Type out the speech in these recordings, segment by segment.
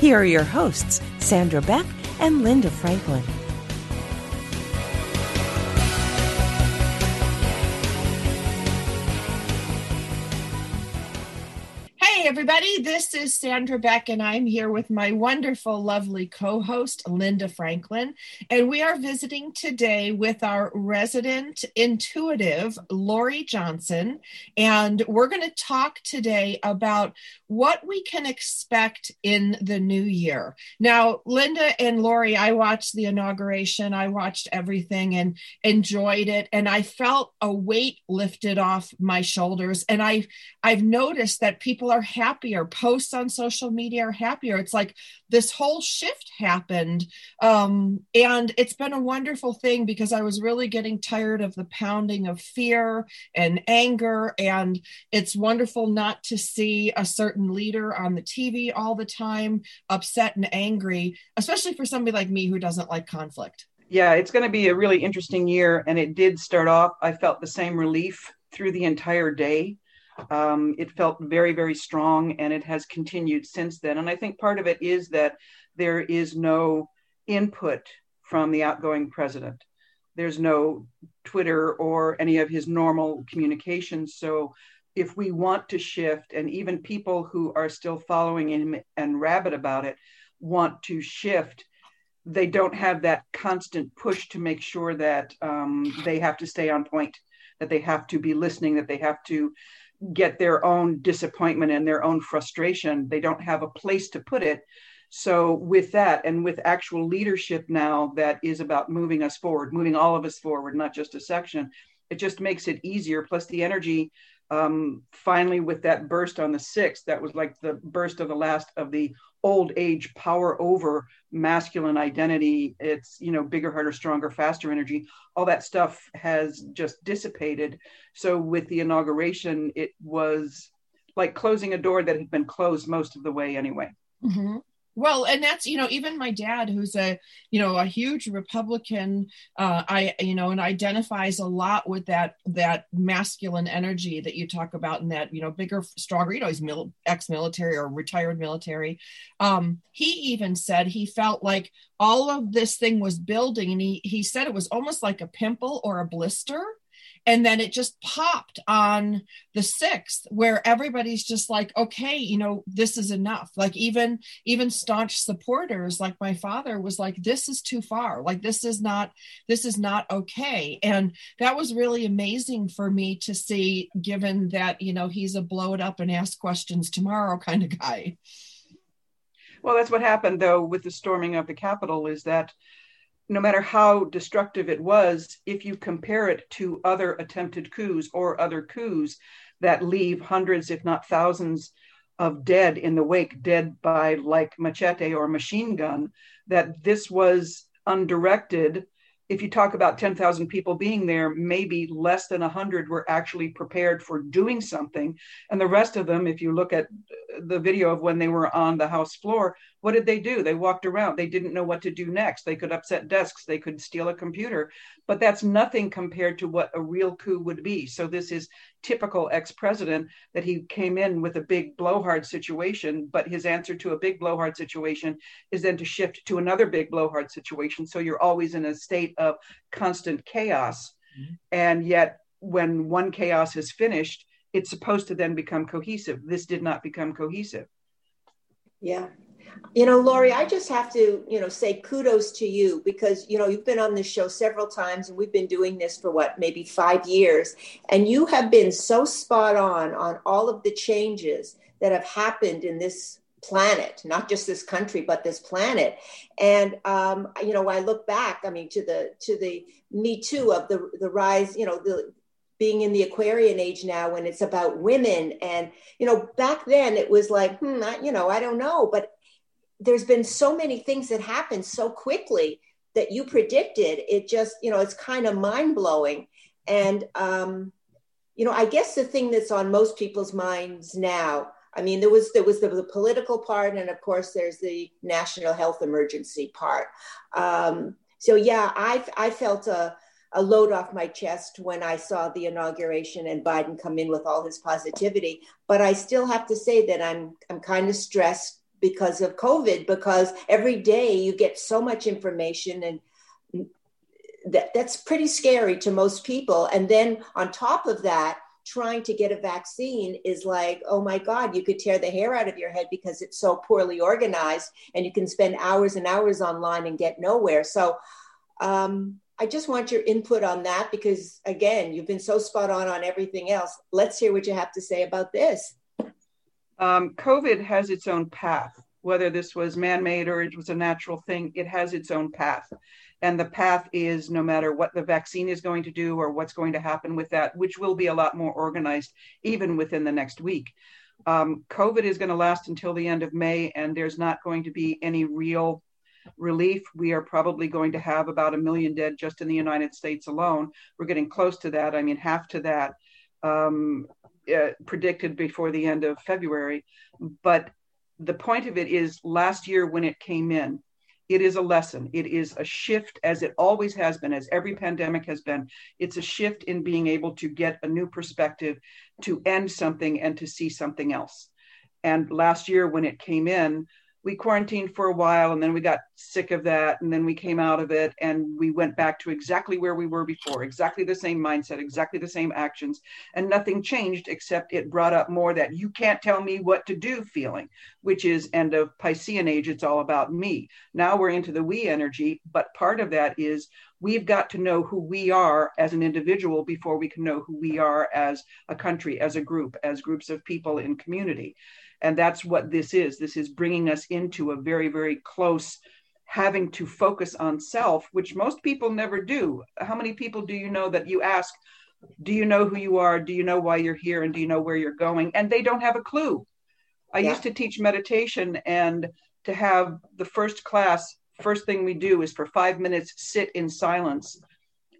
Here are your hosts, Sandra Beck and Linda Franklin. Hey, everybody. This is Sandra Beck, and I'm here with my wonderful, lovely co host, Linda Franklin. And we are visiting today with our resident intuitive, Lori Johnson. And we're going to talk today about what we can expect in the new year. Now, Linda and Lori, I watched the inauguration, I watched everything and enjoyed it. And I felt a weight lifted off my shoulders. And I, I've noticed that people are happier posts on social media are happier it's like this whole shift happened um, and it's been a wonderful thing because i was really getting tired of the pounding of fear and anger and it's wonderful not to see a certain leader on the tv all the time upset and angry especially for somebody like me who doesn't like conflict yeah it's going to be a really interesting year and it did start off i felt the same relief through the entire day um, it felt very, very strong, and it has continued since then. And I think part of it is that there is no input from the outgoing president. There's no Twitter or any of his normal communications. So if we want to shift, and even people who are still following him and rabid about it want to shift, they don't have that constant push to make sure that um, they have to stay on point, that they have to be listening, that they have to get their own disappointment and their own frustration. They don't have a place to put it. So, with that, and with actual leadership now that is about moving us forward, moving all of us forward, not just a section, it just makes it easier. Plus, the energy um, finally with that burst on the 6th, that was like the burst of the last of the old age power over masculine identity. It's you know bigger harder stronger faster energy. All that stuff has just dissipated. So with the inauguration it was like closing a door that had been closed most of the way anyway. Mm-hmm. Well, and that's you know even my dad, who's a you know a huge Republican, uh, I you know and identifies a lot with that that masculine energy that you talk about, and that you know bigger, stronger. You know, he's mil- ex-military or retired military. Um, he even said he felt like all of this thing was building, and he he said it was almost like a pimple or a blister and then it just popped on the 6th where everybody's just like okay you know this is enough. Like even even staunch supporters like my father was like this is too far. Like this is not this is not okay. And that was really amazing for me to see given that you know he's a blow it up and ask questions tomorrow kind of guy. Well that's what happened though with the storming of the capitol is that no matter how destructive it was, if you compare it to other attempted coups or other coups that leave hundreds, if not thousands, of dead in the wake, dead by like machete or machine gun, that this was undirected if you talk about 10,000 people being there, maybe less than 100 were actually prepared for doing something. And the rest of them, if you look at the video of when they were on the House floor, what did they do? They walked around. They didn't know what to do next. They could upset desks, they could steal a computer, but that's nothing compared to what a real coup would be. So, this is typical ex president that he came in with a big blowhard situation, but his answer to a big blowhard situation is then to shift to another big blowhard situation. So, you're always in a state of constant chaos. Mm-hmm. And yet, when one chaos is finished, it's supposed to then become cohesive. This did not become cohesive. Yeah, you know, Lori, I just have to, you know, say kudos to you because, you know, you've been on this show several times and we've been doing this for what, maybe five years. And you have been so spot on on all of the changes that have happened in this planet, not just this country, but this planet. And, um, you know, I look back, I mean, to the, to the Me Too of the, the rise, you know, the, being in the Aquarian age now when it's about women. And, you know, back then it was like, hmm, I, you know, I don't know. But there's been so many things that happened so quickly that you predicted, it just, you know, it's kind of mind blowing. And, um, you know, I guess the thing that's on most people's minds now, I mean, there was there was the, the political part, and of course, there's the national health emergency part. Um, so yeah, I I felt a a load off my chest when I saw the inauguration and Biden come in with all his positivity. But I still have to say that I'm I'm kind of stressed because of COVID because every day you get so much information and that, that's pretty scary to most people. And then on top of that, trying to get a vaccine is like, oh my God, you could tear the hair out of your head because it's so poorly organized and you can spend hours and hours online and get nowhere. So um, I just want your input on that because, again, you've been so spot on on everything else. Let's hear what you have to say about this. Um, COVID has its own path. Whether this was man made or it was a natural thing, it has its own path. And the path is no matter what the vaccine is going to do or what's going to happen with that, which will be a lot more organized even within the next week. Um, COVID is going to last until the end of May, and there's not going to be any real relief. We are probably going to have about a million dead just in the United States alone. We're getting close to that. I mean, half to that um, uh, predicted before the end of February. But the point of it is last year when it came in, it is a lesson. It is a shift, as it always has been, as every pandemic has been. It's a shift in being able to get a new perspective, to end something and to see something else. And last year, when it came in, we quarantined for a while and then we got sick of that and then we came out of it and we went back to exactly where we were before exactly the same mindset exactly the same actions and nothing changed except it brought up more that you can't tell me what to do feeling which is end of piscean age it's all about me. Now we're into the we energy but part of that is we've got to know who we are as an individual before we can know who we are as a country as a group as groups of people in community and that's what mm-hmm. this is. This is bringing us into a very, very close having to focus on self, which most people never do. How many people do you know that you ask, Do you know who you are? Do you know why you're here? And do you know where you're going? And they don't have a clue. I yeah. used to teach meditation and to have the first class, first thing we do is for five minutes sit in silence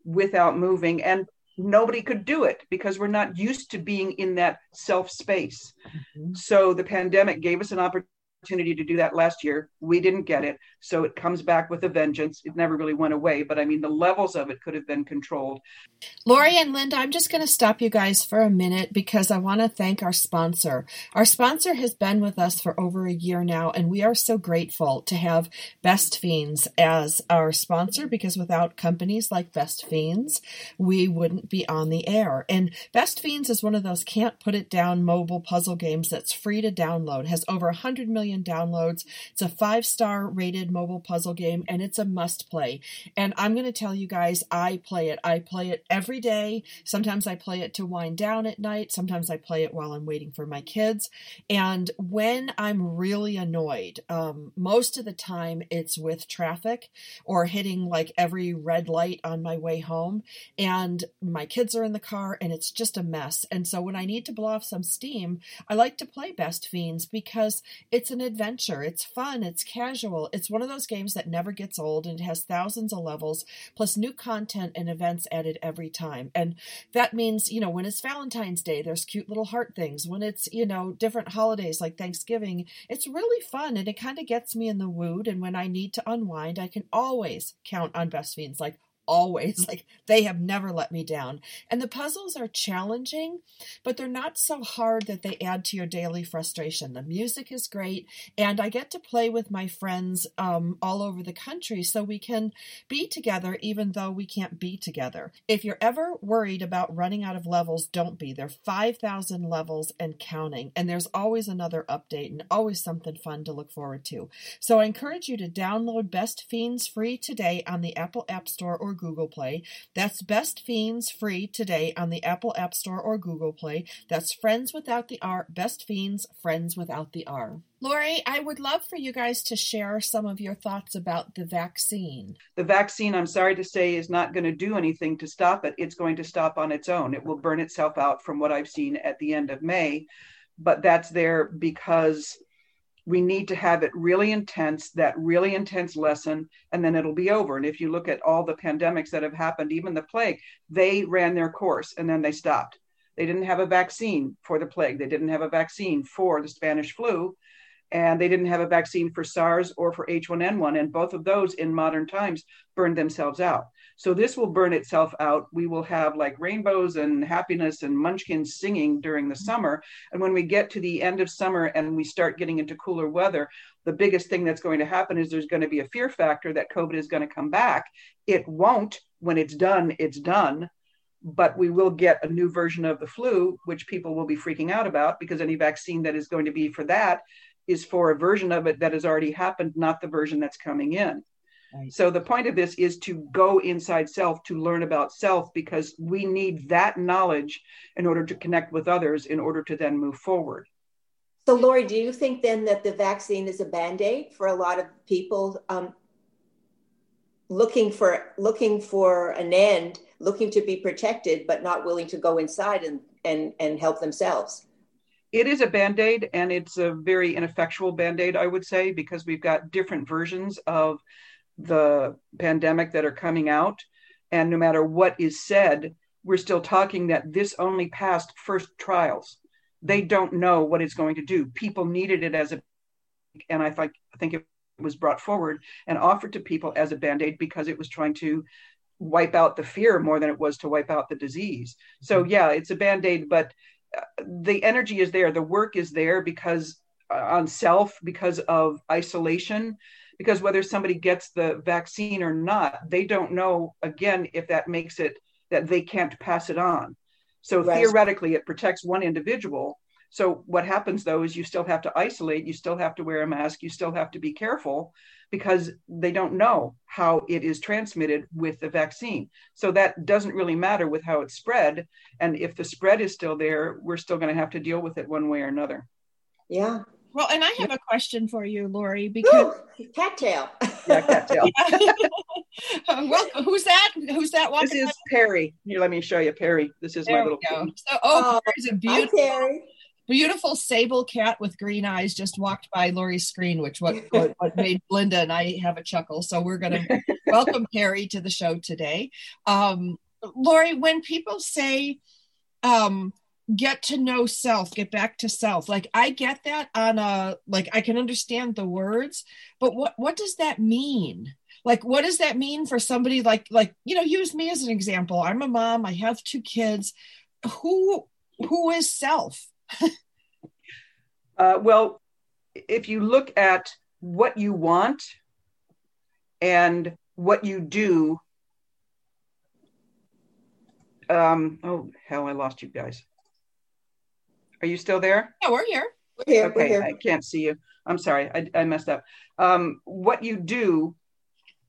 without moving. And nobody could do it because we're not used to being in that self space. Mm-hmm. So the pandemic gave us an opportunity opportunity to do that last year. We didn't get it. So it comes back with a vengeance. It never really went away, but I mean, the levels of it could have been controlled. Lori and Linda, I'm just going to stop you guys for a minute because I want to thank our sponsor. Our sponsor has been with us for over a year now, and we are so grateful to have Best Fiends as our sponsor because without companies like Best Fiends, we wouldn't be on the air. And Best Fiends is one of those can't put it down mobile puzzle games that's free to download, has over 100 million million downloads. It's a five star rated mobile puzzle game and it's a must play. And I'm going to tell you guys, I play it. I play it every day. Sometimes I play it to wind down at night. Sometimes I play it while I'm waiting for my kids. And when I'm really annoyed, um, most of the time it's with traffic or hitting like every red light on my way home. And my kids are in the car and it's just a mess. And so when I need to blow off some steam, I like to play Best Fiends because it's an an adventure. It's fun, it's casual. It's one of those games that never gets old and it has thousands of levels plus new content and events added every time. And that means, you know, when it's Valentine's Day, there's cute little heart things. When it's, you know, different holidays like Thanksgiving, it's really fun and it kind of gets me in the mood. And when I need to unwind, I can always count on Best Fiends like always. Like they have never let me down. And the puzzles are challenging, but they're not so hard that they add to your daily frustration. The music is great, and I get to play with my friends um, all over the country so we can be together even though we can't be together. If you're ever worried about running out of levels, don't be. There are 5,000 levels and counting, and there's always another update and always something fun to look forward to. So I encourage you to download Best Fiends free today on the Apple App Store or Google Play. That's Best Fiends free today on the Apple App Store or Google Play. That's Friends Without the R, Best Fiends, Friends Without the R. Lori, I would love for you guys to share some of your thoughts about the vaccine. The vaccine, I'm sorry to say, is not going to do anything to stop it. It's going to stop on its own. It will burn itself out from what I've seen at the end of May. But that's there because we need to have it really intense, that really intense lesson, and then it'll be over. And if you look at all the pandemics that have happened, even the plague, they ran their course and then they stopped. They didn't have a vaccine for the plague, they didn't have a vaccine for the Spanish flu, and they didn't have a vaccine for SARS or for H1N1. And both of those in modern times burned themselves out. So this will burn itself out. We will have like rainbows and happiness and munchkins singing during the summer. And when we get to the end of summer and we start getting into cooler weather, the biggest thing that's going to happen is there's going to be a fear factor that COVID is going to come back. It won't. When it's done, it's done. But we will get a new version of the flu, which people will be freaking out about because any vaccine that is going to be for that is for a version of it that has already happened, not the version that's coming in. Right. So the point of this is to go inside self to learn about self because we need that knowledge in order to connect with others in order to then move forward. So Lori, do you think then that the vaccine is a band-aid for a lot of people um, looking for looking for an end, looking to be protected, but not willing to go inside and and and help themselves? It is a band-aid and it's a very ineffectual band-aid i would say because we've got different versions of the pandemic that are coming out. And no matter what is said, we're still talking that this only passed first trials. They don't know what it's going to do. People needed it as a, and I think, I think it was brought forward and offered to people as a band aid because it was trying to wipe out the fear more than it was to wipe out the disease. So, mm-hmm. yeah, it's a band aid, but the energy is there, the work is there because uh, on self, because of isolation, because whether somebody gets the vaccine or not, they don't know, again, if that makes it that they can't pass it on. So right. theoretically, it protects one individual. So what happens though is you still have to isolate, you still have to wear a mask, you still have to be careful because they don't know how it is transmitted with the vaccine. So that doesn't really matter with how it's spread. And if the spread is still there, we're still going to have to deal with it one way or another. Yeah. Well, and I have a question for you, Lori, because cattail. yeah, cattail. uh, well, who's that? Who's that walking? This is Perry. Here, let me show you Perry. This is there my little. Go. So, oh, oh a beautiful. Hi, beautiful sable cat with green eyes just walked by Lori's screen, which what, what, what made Linda and I have a chuckle. So we're going to welcome Perry to the show today. Um, Lori, when people say um, get to know self get back to self like i get that on a like i can understand the words but what what does that mean like what does that mean for somebody like like you know use me as an example i'm a mom i have two kids who who is self uh, well if you look at what you want and what you do um oh hell i lost you guys are you still there? Yeah, we're here. We're here. Okay, we're here. I can't see you. I'm sorry, I, I messed up. Um, what you do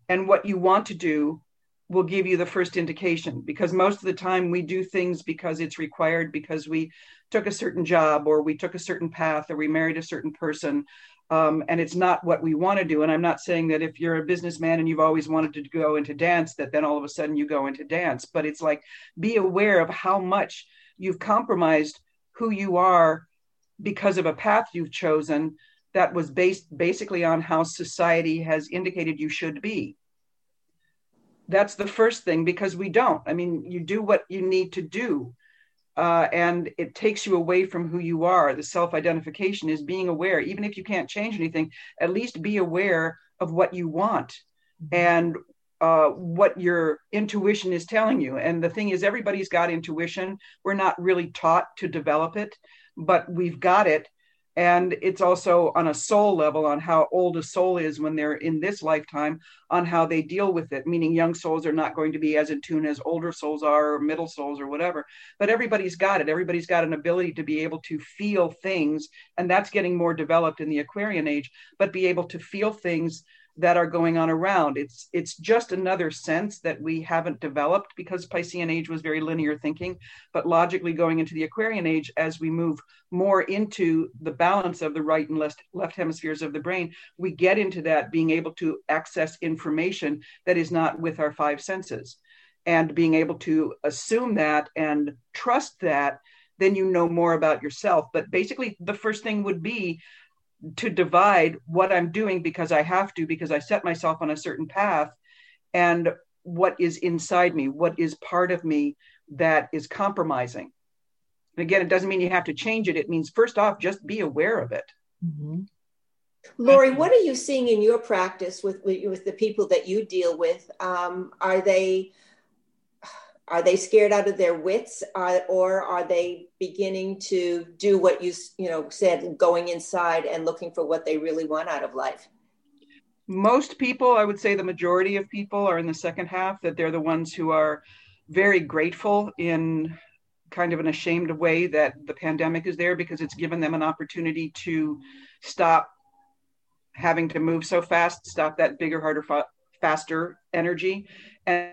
and what you want to do will give you the first indication because most of the time we do things because it's required because we took a certain job or we took a certain path or we married a certain person um, and it's not what we want to do and i'm not saying that if you're a businessman and you've always wanted to go into dance that then all of a sudden you go into dance but it's like be aware of how much you've compromised who you are because of a path you've chosen that was based basically on how society has indicated you should be. That's the first thing because we don't. I mean, you do what you need to do. Uh, and it takes you away from who you are. The self identification is being aware, even if you can't change anything, at least be aware of what you want mm-hmm. and uh, what your intuition is telling you. And the thing is, everybody's got intuition. We're not really taught to develop it, but we've got it. And it's also on a soul level on how old a soul is when they're in this lifetime, on how they deal with it. Meaning, young souls are not going to be as in tune as older souls are, or middle souls, or whatever. But everybody's got it. Everybody's got an ability to be able to feel things. And that's getting more developed in the Aquarian age, but be able to feel things that are going on around. It's it's just another sense that we haven't developed because Piscean age was very linear thinking, but logically going into the Aquarian age as we move more into the balance of the right and left left hemispheres of the brain, we get into that being able to access information that is not with our five senses. And being able to assume that and trust that, then you know more about yourself. But basically, the first thing would be to divide what I'm doing because I have to, because I set myself on a certain path, and what is inside me, what is part of me that is compromising. And again, it doesn't mean you have to change it. It means, first off, just be aware of it. Mm-hmm. Lori, what are you seeing in your practice with, with, with the people that you deal with? Um, are they are they scared out of their wits, uh, or are they beginning to do what you you know said, going inside and looking for what they really want out of life? Most people, I would say, the majority of people are in the second half. That they're the ones who are very grateful in kind of an ashamed way that the pandemic is there because it's given them an opportunity to stop having to move so fast, stop that bigger, harder, fa- faster energy, and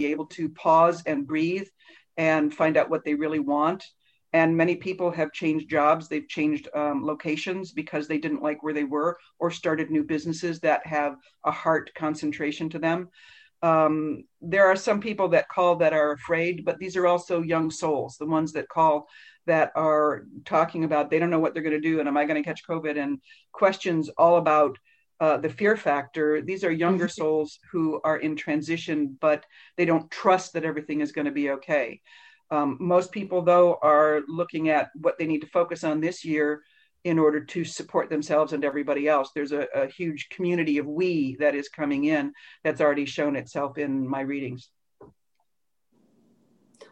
be able to pause and breathe and find out what they really want. And many people have changed jobs, they've changed um, locations because they didn't like where they were, or started new businesses that have a heart concentration to them. Um, there are some people that call that are afraid, but these are also young souls, the ones that call that are talking about they don't know what they're going to do and am I going to catch COVID and questions all about uh, the fear factor. These are younger souls who are in transition, but they don't trust that everything is going to be okay. Um, most people, though, are looking at what they need to focus on this year in order to support themselves and everybody else. There's a, a huge community of we that is coming in that's already shown itself in my readings.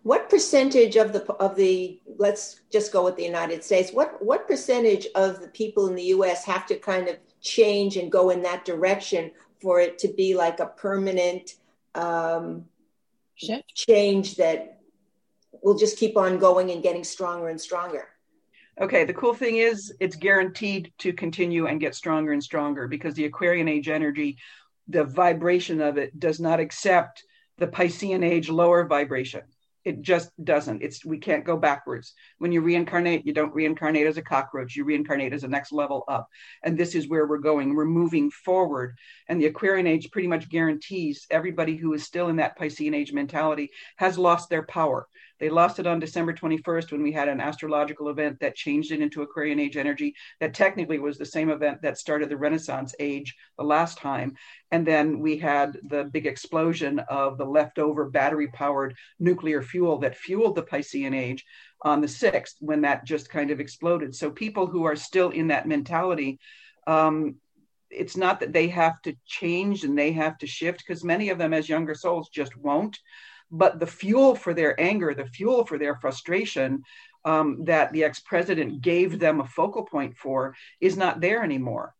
What percentage of the of the let's just go with the United States. What what percentage of the people in the U.S. have to kind of change and go in that direction for it to be like a permanent um, change that will just keep on going and getting stronger and stronger? Okay, the cool thing is it's guaranteed to continue and get stronger and stronger because the Aquarian age energy, the vibration of it does not accept the Piscean age lower vibration it just doesn't. It's we can't go backwards. When you reincarnate you don't reincarnate as a cockroach. You reincarnate as a next level up. And this is where we're going. We're moving forward. And the aquarian age pretty much guarantees everybody who is still in that piscean age mentality has lost their power they lost it on December 21st when we had an astrological event that changed it into Aquarian age energy. That technically was the same event that started the Renaissance age the last time. And then we had the big explosion of the leftover battery powered nuclear fuel that fueled the Piscean age on the 6th when that just kind of exploded. So people who are still in that mentality, um, it's not that they have to change and they have to shift because many of them as younger souls just won't but the fuel for their anger, the fuel for their frustration um, that the ex president gave them a focal point for is not there anymore.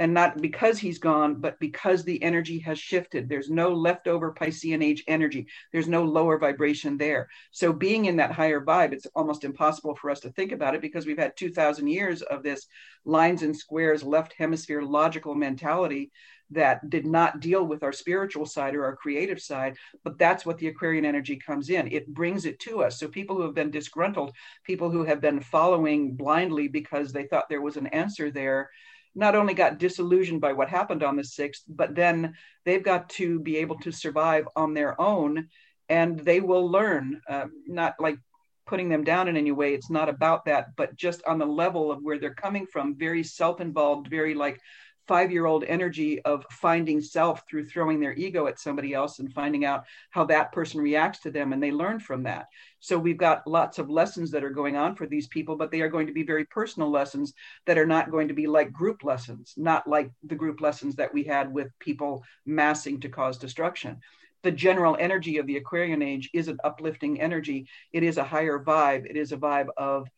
And not because he's gone, but because the energy has shifted. There's no leftover Piscean age energy. There's no lower vibration there. So, being in that higher vibe, it's almost impossible for us to think about it because we've had 2,000 years of this lines and squares, left hemisphere logical mentality that did not deal with our spiritual side or our creative side but that's what the aquarian energy comes in. It brings it to us. So people who have been disgruntled people who have been following blindly because they thought there was an answer there not only got disillusioned by what happened on the 6th but then they've got to be able to survive on their own and they will learn uh, not like putting them down in any way. It's not about that but just on the level of where they're coming from very self-involved very like five year old energy of finding self through throwing their ego at somebody else and finding out how that person reacts to them and they learn from that. So we've got lots of lessons that are going on for these people but they are going to be very personal lessons that are not going to be like group lessons not like the group lessons that we had with people massing to cause destruction. The general energy of the aquarian age is an uplifting energy. It is a higher vibe. It is a vibe of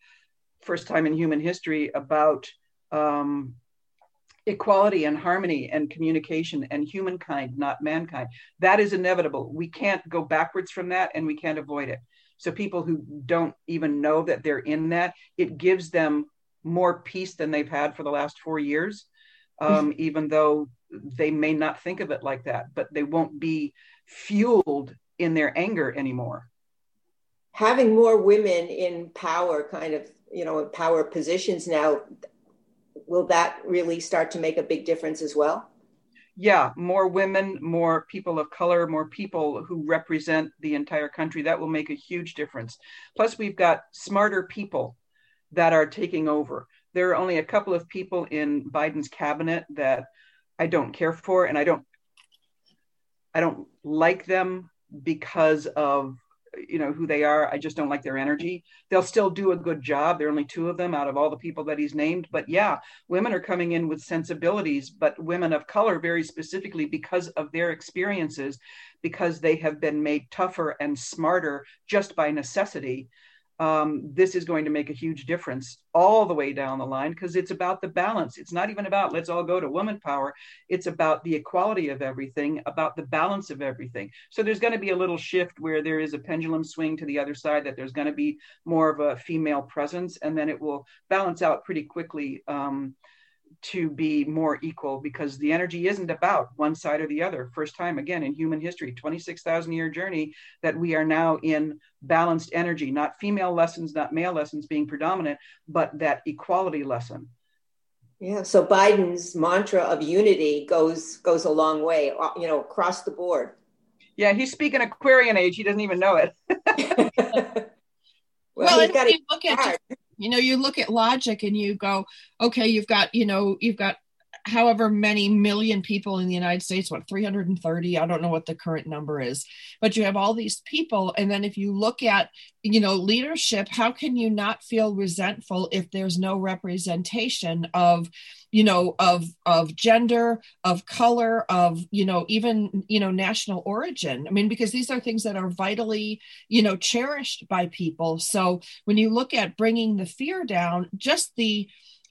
first time in human history about um, equality and harmony and communication and humankind, not mankind. That is inevitable. We can't go backwards from that and we can't avoid it. So, people who don't even know that they're in that, it gives them more peace than they've had for the last four years, um, even though they may not think of it like that, but they won't be fueled in their anger anymore. Having more women in power, kind of, you know, power positions now, will that really start to make a big difference as well? Yeah, more women, more people of color, more people who represent the entire country. That will make a huge difference. Plus, we've got smarter people that are taking over. there are only a couple of people in Biden's cabinet that I don't care for, and I don't I don't like them because of you know who they are. I just don't like their energy. They'll still do a good job. There are only two of them out of all the people that he's named. But yeah women are coming in with sensibilities but women of color very specifically because of their experiences because they have been made tougher and smarter just by necessity um, this is going to make a huge difference all the way down the line because it's about the balance. It's not even about let's all go to woman power. It's about the equality of everything, about the balance of everything. So there's going to be a little shift where there is a pendulum swing to the other side, that there's going to be more of a female presence, and then it will balance out pretty quickly. Um, to be more equal because the energy isn't about one side or the other. First time again in human history, 26,000 year journey that we are now in balanced energy, not female lessons, not male lessons being predominant, but that equality lesson. Yeah, so Biden's mantra of unity goes goes a long way, uh, you know, across the board. Yeah, he's speaking Aquarian age. He doesn't even know it. well, well got to look at you know, you look at logic and you go, okay, you've got, you know, you've got however many million people in the United States, what 330, I don't know what the current number is, but you have all these people. And then if you look at, you know, leadership, how can you not feel resentful if there's no representation of, you know, of of gender, of color, of, you know, even, you know, national origin? I mean, because these are things that are vitally, you know, cherished by people. So when you look at bringing the fear down, just the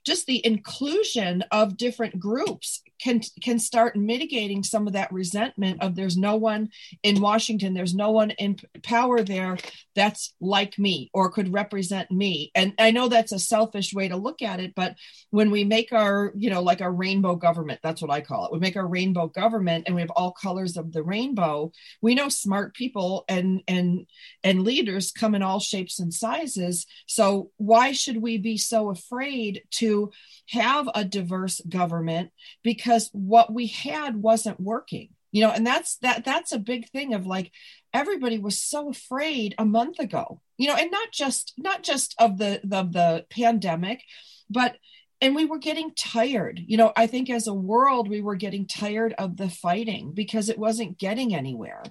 just the inclusion of different groups can can start mitigating some of that resentment of there's no one in Washington, there's no one in power there that's like me or could represent me. And I know that's a selfish way to look at it, but when we make our, you know, like a rainbow government, that's what I call it. We make our rainbow government and we have all colors of the rainbow. We know smart people and and and leaders come in all shapes and sizes. So why should we be so afraid to have a diverse government because what we had wasn't working you know and that's that that's a big thing of like everybody was so afraid a month ago you know and not just not just of the the, the pandemic but and we were getting tired you know i think as a world we were getting tired of the fighting because it wasn't getting anywhere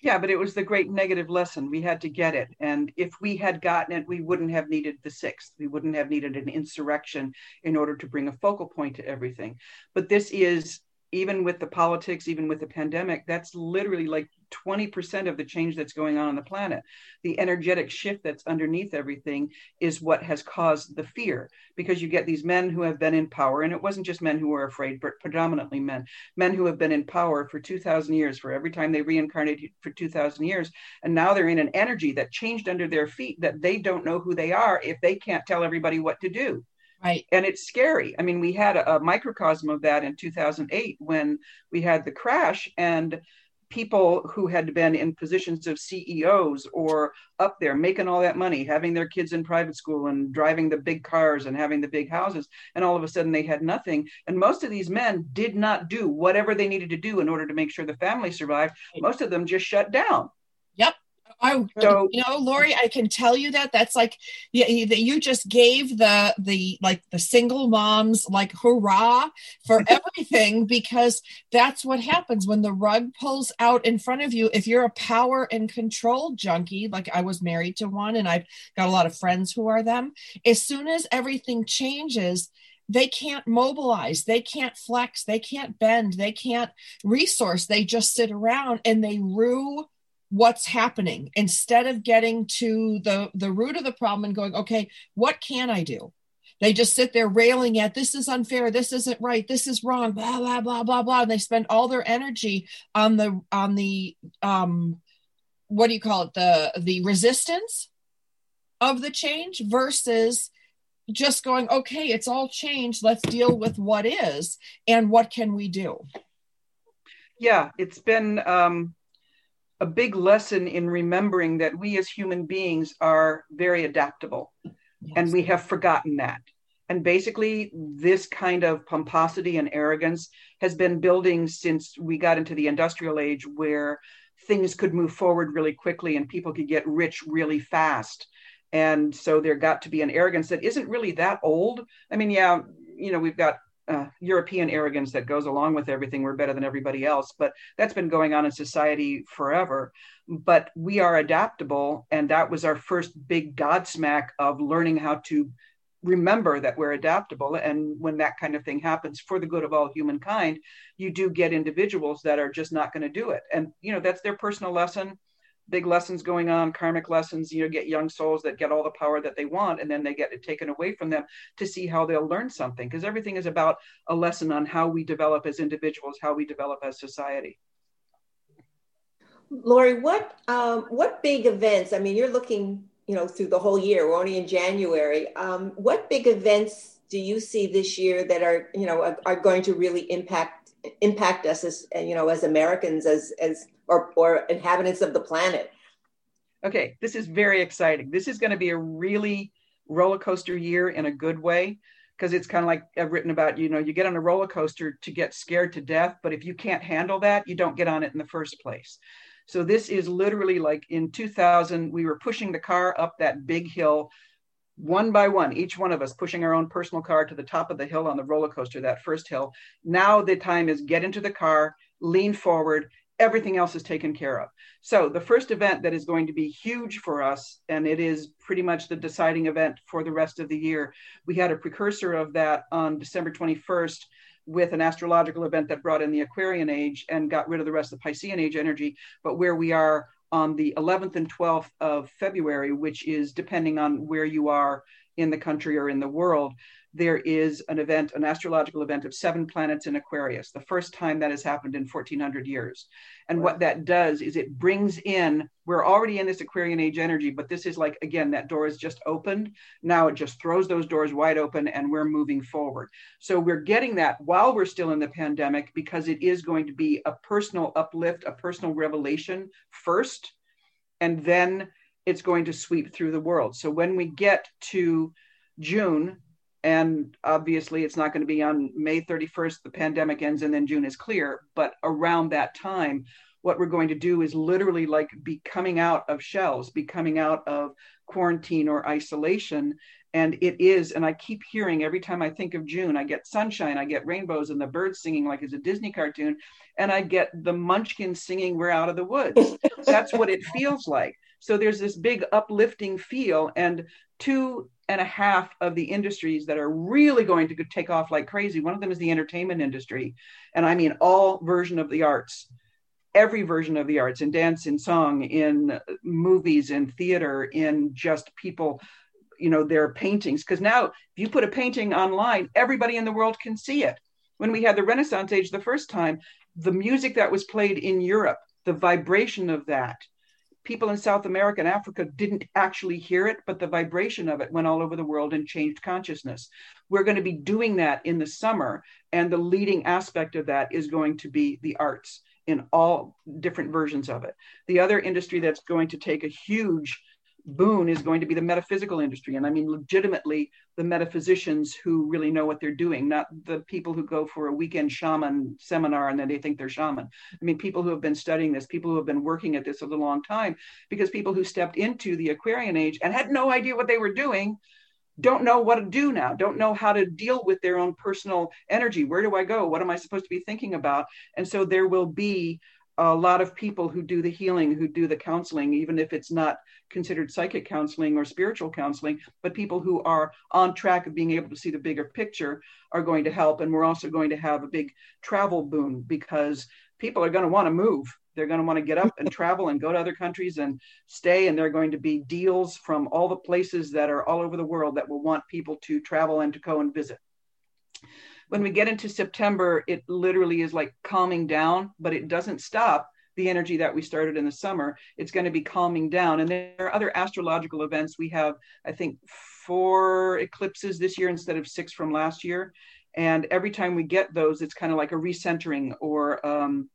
yeah, but it was the great negative lesson. We had to get it. And if we had gotten it, we wouldn't have needed the sixth. We wouldn't have needed an insurrection in order to bring a focal point to everything. But this is even with the politics, even with the pandemic, that's literally like 20% of the change that's going on on the planet. The energetic shift that's underneath everything is what has caused the fear because you get these men who have been in power, and it wasn't just men who were afraid, but predominantly men, men who have been in power for 2,000 years, for every time they reincarnated for 2,000 years. And now they're in an energy that changed under their feet that they don't know who they are if they can't tell everybody what to do. Right. And it's scary. I mean, we had a, a, microcosm of that in 2008 when we had the crash, and people who had been in positions of CEOs or up there making all that money, having their kids in private school and driving the big cars and having the big houses, and all of a sudden they had nothing. And most of these men did not do whatever they needed to do in order to make sure the family survived. Most of them just shut down. I, so, you know, Lori, I can tell you that that's like yeah, you just gave the the like the single moms like hurrah for everything because that's what happens when the rug pulls out in front of you. If you're a power and control junkie, like I was married to one, and I've got a lot of friends who are them. As soon as everything changes, they can't mobilize they can't flex they can't bend they can't resource they just sit around and they rue what's happening instead of getting to the the root of the problem and going okay what can i do? They just sit there railing at this is unfair this isn't right this is wrong blah blah blah blah blah. And they spend all their energy on the on the um what do you call it? The the resistance of the change versus just going okay it's all changed. Let's deal with what is and what can we do? Yeah it's been um a big lesson in remembering that we as human beings are very adaptable yes. and we have forgotten that. And basically, this kind of pomposity and arrogance has been building since we got into the industrial age where things could move forward really quickly and people could get rich really fast. And so there got to be an arrogance that isn't really that old. I mean, yeah, you know, we've got uh, European arrogance that goes along with everything. We're better than everybody else, but that's been going on in society forever. But we are adaptable, and that was our first big godsmack of learning how to remember that we're adaptable. And when that kind of thing happens for the good of all humankind, you do get individuals that are just not going to do it. And you know that's their personal lesson big lessons going on, karmic lessons, you know, get young souls that get all the power that they want and then they get it taken away from them to see how they'll learn something. Because everything is about a lesson on how we develop as individuals, how we develop as society. Lori, what um, what big events? I mean, you're looking, you know, through the whole year. We're only in January. Um, what big events do you see this year that are, you know, are, are going to really impact impact us as, you know, as Americans, as as or, or inhabitants of the planet. Okay, this is very exciting. This is going to be a really roller coaster year in a good way because it's kind of like I've written about, you know, you get on a roller coaster to get scared to death, but if you can't handle that, you don't get on it in the first place. So this is literally like in 2000, we were pushing the car up that big hill one by one, each one of us pushing our own personal car to the top of the hill on the roller coaster, that first hill. Now the time is get into the car, lean forward, everything else is taken care of. So the first event that is going to be huge for us, and it is pretty much the deciding event for the rest of the year. We had a precursor of that on December 21st with an astrological event that brought in the Aquarian age and got rid of the rest of the Piscean age energy. But where we are on the 11th and 12th of February, which is depending on where you are in the country or in the world, there is an event, an astrological event of seven planets in Aquarius, the first time that has happened in 1400 years. And what that does is it brings in, we're already in this Aquarian age energy, but this is like, again, that door is just opened. Now it just throws those doors wide open and we're moving forward. So we're getting that while we're still in the pandemic because it is going to be a personal uplift, a personal revelation first, and then it's going to sweep through the world. So when we get to June, and obviously it's not going to be on May 31st, the pandemic ends and then June is clear. But around that time, what we're going to do is literally like be coming out of shells, be coming out of quarantine or isolation. And it is, and I keep hearing every time I think of June, I get sunshine, I get rainbows and the birds singing like it's a Disney cartoon, and I get the munchkins singing We're Out of the Woods. That's what it feels like. So there's this big uplifting feel. And two and a half of the industries that are really going to take off like crazy. One of them is the entertainment industry. And I mean all version of the arts, every version of the arts in dance, in song, in movies, in theater, in just people, you know, their paintings. Because now if you put a painting online, everybody in the world can see it. When we had the Renaissance age the first time, the music that was played in Europe, the vibration of that, people in South America and Africa didn't actually hear it, but the vibration of it went all over the world and changed consciousness. We're going to be doing that in the summer, and the leading aspect of that is going to be the arts in all different versions of it. The other industry that's going to take a huge boon is going to be the metaphysical industry. And I mean, legitimately, the metaphysicians who really know what they're doing, not the people who go for a weekend shaman seminar and then they think they're shaman. I mean, people who have been studying this, people who have been working at this for a long time, because people who stepped into the Aquarian age and had no idea what they were doing don't know what to do now, don't know how to deal with their own personal energy. Where do I go? What am I supposed to be thinking about? And so there will be a lot of people who do the healing, who do the counseling, even if it's not considered psychic counseling or spiritual counseling, but people who are on track of being able to see the bigger picture are going to help. And we're also going to have a big travel boom because people are going to want to move. They're going to want to get up and travel and go to other countries and stay. And there are going to be deals from all the places that are all over the world that will want people to travel and to go and visit when we get into September, it literally is like calming down, but it doesn't stop the energy that we started in the summer. It's going to be calming down. And there are other astrological events. We have, I think, four eclipses this year instead of six from last year. And every time we get those, it's kind of like a recentering or um,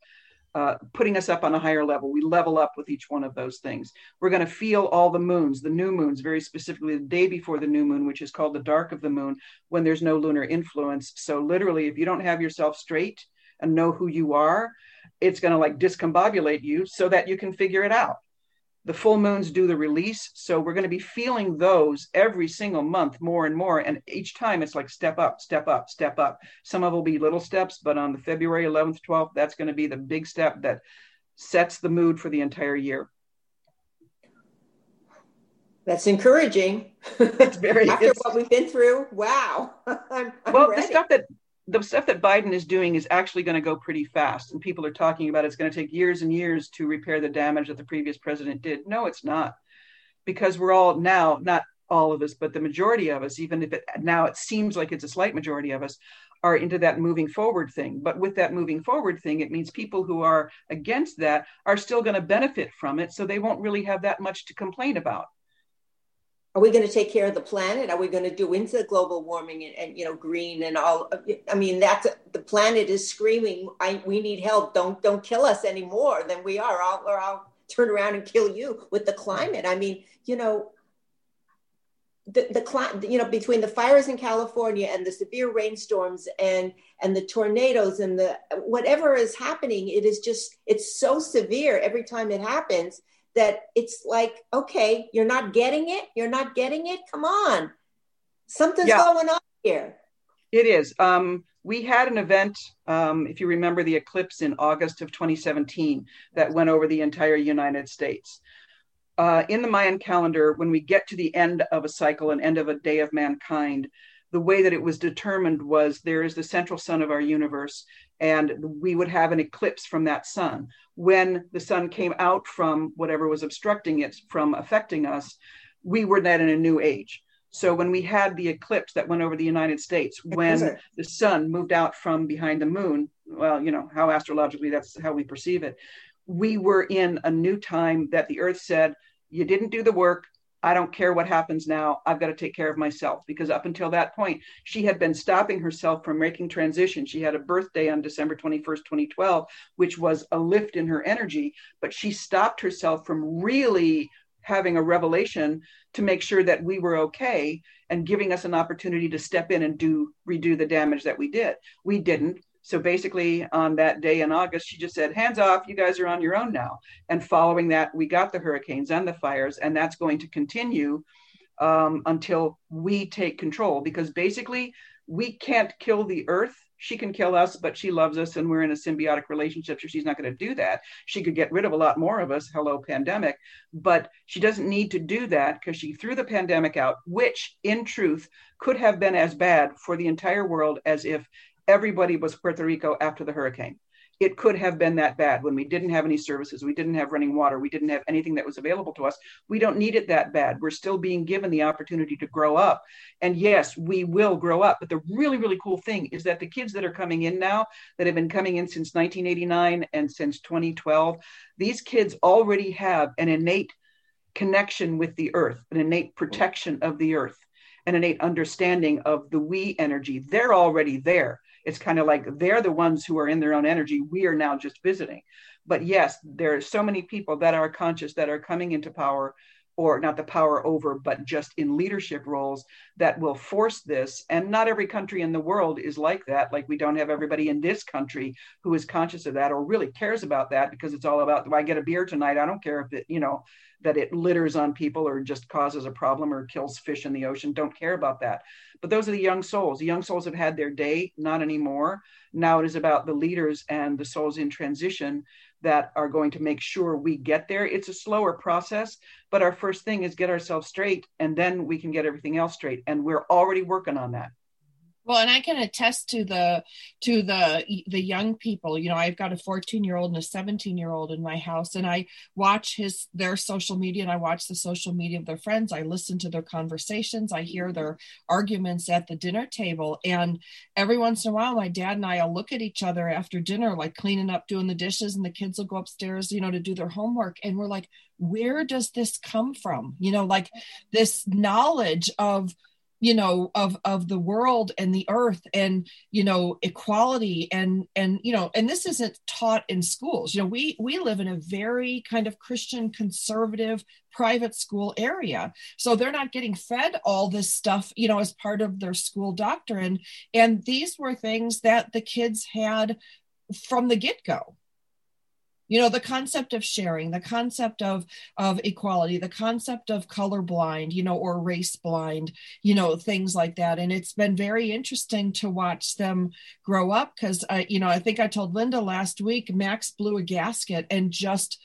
uh, putting us up on a higher level. We level up with each one of those things. We're going to feel all the moons, the new moons, very specifically the day before the new moon, which is called the dark of the moon, when there's no lunar influence. So, literally, if you don't have yourself straight and know who you are, it's going to like discombobulate you so that you can figure it out. The full moons do the release. So we're going to be feeling those every single month more and more. And each time it's like step up, step up, step up. Some of it will be little steps, but on the February 11th, 12th, that's going to be the big step that sets the mood for the entire year. That's encouraging. It's very after it's, what we've been through. Wow. I'm, I'm well, ready. the stuff that the stuff that Biden is doing is actually going to go pretty fast. And people are talking about it's going to take years and years to repair the damage that the previous president did. No, it's not. Because we're all now, not all of us, but the majority of us, even if it now it seems like it's a slight majority of us, are into that moving forward thing. But with that moving forward thing, it means people who are against that are still going to benefit from it. So they won't really have that much to complain about are we going to take care of the planet? Are we going to do into global warming and, and, you know green and all i mean that's the planet is screaming I, we need help. Don't don't kill us anymore than we are. I'll, or i'll turn around and kill you with the climate. I mean you know the, the you know between the fires in california and the severe rainstorms and and the tornadoes and the whatever is happening it is just it's so severe every time it happens that it's like, okay, you're not getting it. You're not getting it. Come on. Something's yeah. going on here. It is. Um, we had an event, um, if you remember the eclipse in August of 2017, that went over the entire United States. Uh, in the Mayan calendar, when we get to the end of a cycle, an end of a day of mankind, the way that it was determined was there is the central sun of our universe, and we would have an eclipse from that sun. When the sun came out from whatever was obstructing it from affecting us, we were then in a new age. So when we had the eclipse that went over the United States, when the sun moved out from behind the moon, well, you know, how astrologically that's how we perceive it, we were in a new time that the earth said, you didn't do the work, I don't care what happens now. I've got to take care of myself. Because up until that point, she had been stopping herself from making transition. She had a birthday on December 21st, 2012, which was a lift in her energy, but she stopped herself from really having a revelation to make sure that we were okay and giving us an opportunity to step in and do redo the damage that we did. We didn't. So basically, on that day in August, she just said, hands off, you guys are on your own now. And following that, we got the hurricanes and the fires, and that's going to continue um, until we take control because basically, we can't kill the earth. She can kill us, but she loves us, and we're in a symbiotic relationship. So she's not going to do that. She could get rid of a lot more of us. Hello, pandemic. But she doesn't need to do that because she threw the pandemic out, which in truth could have been as bad for the entire world as if everybody was Puerto Rico after the hurricane. It could have been that bad when we didn't have any services, we didn't have running water, we didn't have anything that was available to us. We don't need it that bad. We're still being given the opportunity to grow up. And yes, we will grow up. But the really, really cool thing is that the kids that are coming in now, that have been coming in since 1989 and since 2012, these kids already have an innate connection with the earth, an innate protection of the earth, an innate understanding of the we energy. They're already there it's kind of like they're the ones who are in their own energy we are now just visiting but yes there are so many people that are conscious that are coming into power or not the power over, but just in leadership roles that will force this. And not every country in the world is like that. Like we don't have everybody in this country who is conscious of that or really cares about that because it's all about do I get a beer tonight? I don't care if it, you know, that it litters on people or just causes a problem or kills fish in the ocean. Don't care about that. But those are the young souls. The young souls have had their day, not anymore. Now it is about the leaders and the souls in transition that are going to make sure we get there. It's a slower process, but our first thing is get ourselves straight and then we can get everything else straight. And we're already working on that well and i can attest to the to the the young people you know i've got a 14 year old and a 17 year old in my house and i watch his their social media and i watch the social media of their friends. I listen to their conversations. I hear their arguments at the dinner table. And every once in a while my dad and i'll look at each other after dinner like cleaning up doing the dishes and the kids will go upstairs you know to do their homework. And we're like where does this come from? You know like this knowledge of you know of of the world and the earth and you know equality and and you know and this isn't taught in schools. You know we we live in a very kind of christian conservative private school area. So they're not getting fed all this stuff you know as part of their school doctrine. And these were things that the kids had from the get-go you know the concept of sharing the concept of of equality the concept of colorblind you know or race blind you know things like that. And it's been very interesting to watch them grow up because i you know i think i told linda last week max blew a gasket and just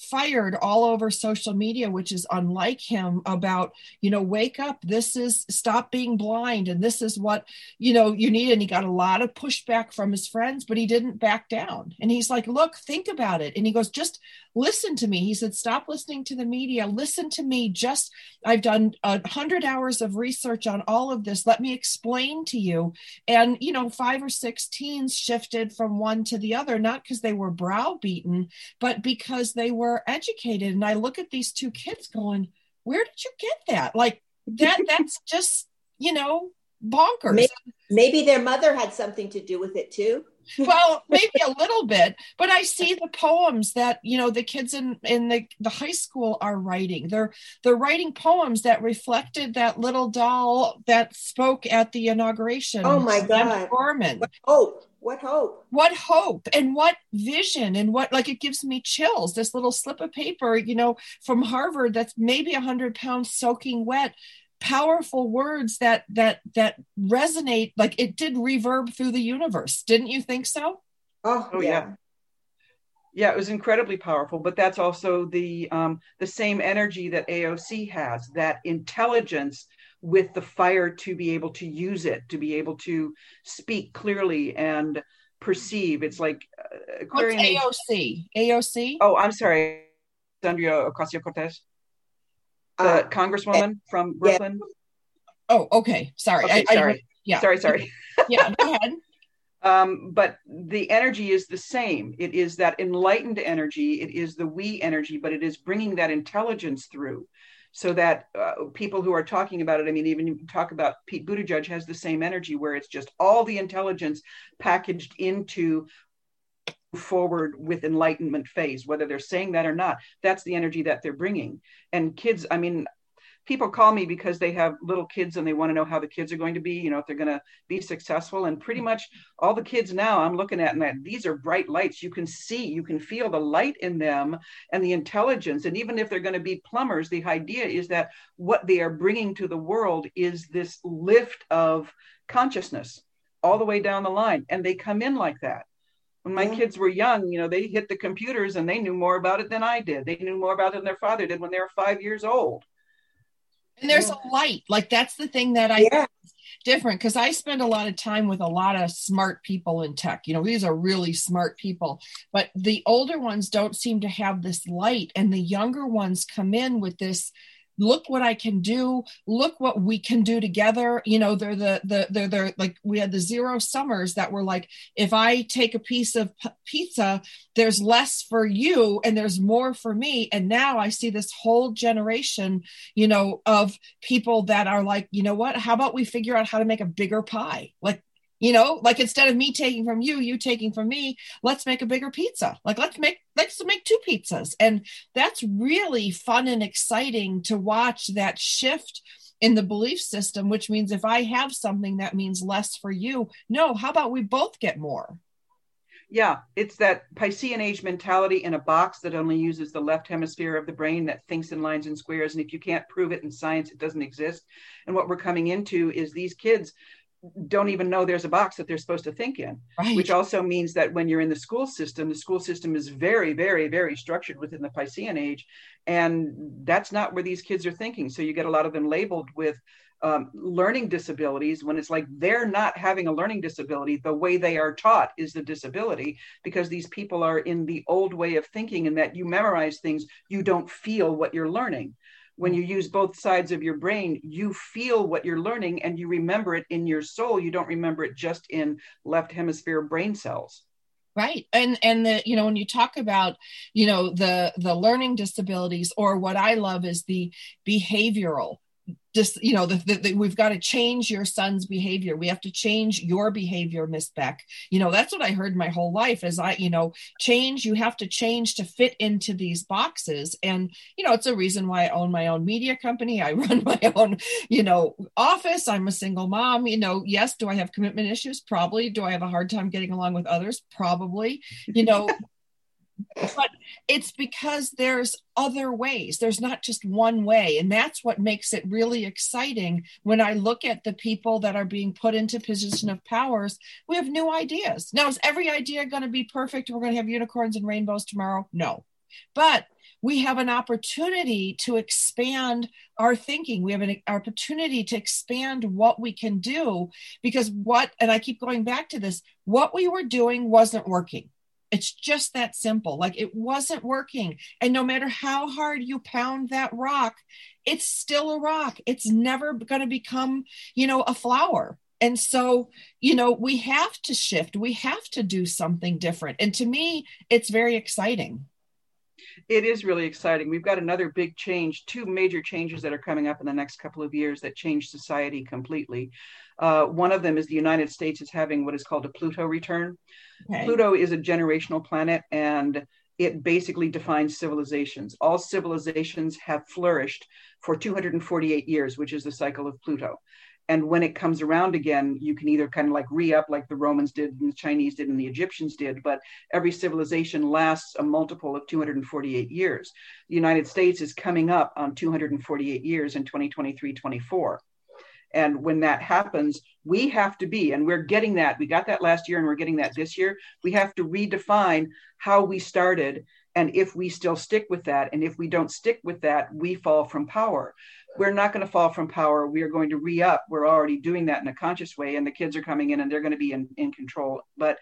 fired all over social media which is unlike him about you know wake up this is stop being blind and this is what you know you need. And he got a lot of pushback from his friends but he didn't back down. And he's like look think about it. And he goes just listen to me. He said stop listening to the media. Listen to me. Just i've done a hundred hours of research on all of this. Let me explain to you. And you know five or six teens shifted from one to the other not because they were browbeaten but because they were educated. And i look at these two kids going where did you get that? Like that that's just you know bonkers. Maybe, maybe their mother had something to do with it too well maybe a little bit but i see the poems that you know the kids in in the, the high school are writing. They're they're writing poems that reflected that little doll that spoke at the inauguration. Oh my god. Gorman. what hope? What hope? What hope and what vision and what like it gives me chills. This little slip of paper you know from harvard that's maybe a hundred pounds soaking wet powerful words that that that resonate like it did reverb through the universe. Didn't you think so? Oh, oh yeah. yeah. Yeah it was incredibly powerful but that's also the um, the same energy that aoc has that intelligence with the fire to be able to use it to be able to speak clearly and perceive. It's like uh, What's aoc aoc oh i'm sorry. Andrea Ocasio-Cortez? the uh, congresswoman from Brooklyn. Yeah. Oh, okay. Sorry. Okay, I, sorry. I, yeah. Sorry, sorry. yeah, go ahead. Um, but the energy is the same. It is that enlightened energy. It is the we energy, but it is bringing that intelligence through so that uh, people who are talking about it, I mean, even you talk about Pete Buttigieg has the same energy where it's just all the intelligence packaged into forward with enlightenment phase whether they're saying that or not. That's the energy that they're bringing. And kids i mean people call me because they have little kids and they want to know how the kids are going to be you know if they're going to be successful. And pretty much all the kids now i'm looking at and that these are bright lights. You can see you can feel the light in them and the intelligence. And even if they're going to be plumbers the idea is that what they are bringing to the world is this lift of consciousness all the way down the line. And they come in like that when my yeah. kids were young, you know, they hit the computers and they knew more about it than I did. They knew more about it than their father did when they were five years old. And there's a light. Like that's the thing that I yeah. different because I spend a lot of time with a lot of smart people in tech. You know, these are really smart people, but the older ones don't seem to have this light, and the younger ones come in with this look what I can do. Look what we can do together. You know, they're the, the, they're, they're like, we had the zero summers that were like, if I take a piece of p- pizza, there's less for you and there's more for me. And now I see this whole generation, you know, of people that are like, you know what, how about we figure out how to make a bigger pie? Like, you know like instead of me taking from you you taking from me let's make a bigger pizza. Like let's make let's make two pizzas. And that's really fun and exciting to watch that shift in the belief system which means if i have something that means less for you no how about we both get more? Yeah it's that piscean age mentality in a box that only uses the left hemisphere of the brain that thinks in lines and squares. And if you can't prove it in science it doesn't exist. And what we're coming into is these kids don't even know there's a box that they're supposed to think in right. which also means that when you're in the school system the school system is very very very structured within the piscean age and that's not where these kids are thinking so you get a lot of them labeled with um, learning disabilities when it's like they're not having a learning disability the way they are taught is the disability because these people are in the old way of thinking and that you memorize things you don't feel what you're learning when mm. you use both sides of your brain, you feel what you're learning and you remember it in your soul. You don't remember it just in left hemisphere brain cells. Right. And and the you know when you talk about you know the the learning disabilities or what i love is the behavioral just you know the, the, the, we've got to change your son's behavior. We have to change your behavior miss beck. You know that's what i heard my whole life is i you know change you have to change to fit into these boxes. And you know it's a reason why i own my own media company. I run my own you know office. I'm a single mom. You know yes do i have commitment issues? Probably. Do i have a hard time getting along with others? Probably. You know but it's because there's other ways. There's not just one way. And that's what makes it really exciting. When i look at the people that are being put into position of powers we have new ideas. Now is every idea going to be perfect we're going to have unicorns and rainbows tomorrow? No. But we have an opportunity to expand our thinking. We have an opportunity to expand what we can do because what, and I keep going back to this, what we were doing wasn't working. It's just that simple. Like it wasn't working. And no matter how hard you pound that rock, it's still a rock. It's never going to become, you know, a flower. And so, you know, we have to shift. We have to do something different. And to me, it's very exciting. It is really exciting. We've got another big change, two major changes that are coming up in the next couple of years that change society completely. Uh, one of them is the United States is having what is called a Pluto return. Okay. Pluto is a generational planet and it basically defines civilizations. All civilizations have flourished for 248 years, which is the cycle of Pluto. And when it comes around again, you can either kind of like re up like the Romans did and the Chinese did and the Egyptians did, but every civilization lasts a multiple of 248 years. The United States is coming up on 248 years in 2023 24. And when that happens, we have to be, and we're getting that. We got that last year and we're getting that this year. We have to redefine how we started and if we still stick with that. And if we don't stick with that, we fall from power. We're not going to fall from power. We are going to re up. We're already doing that in a conscious way, and the kids are coming in and they're going to be in, in control. But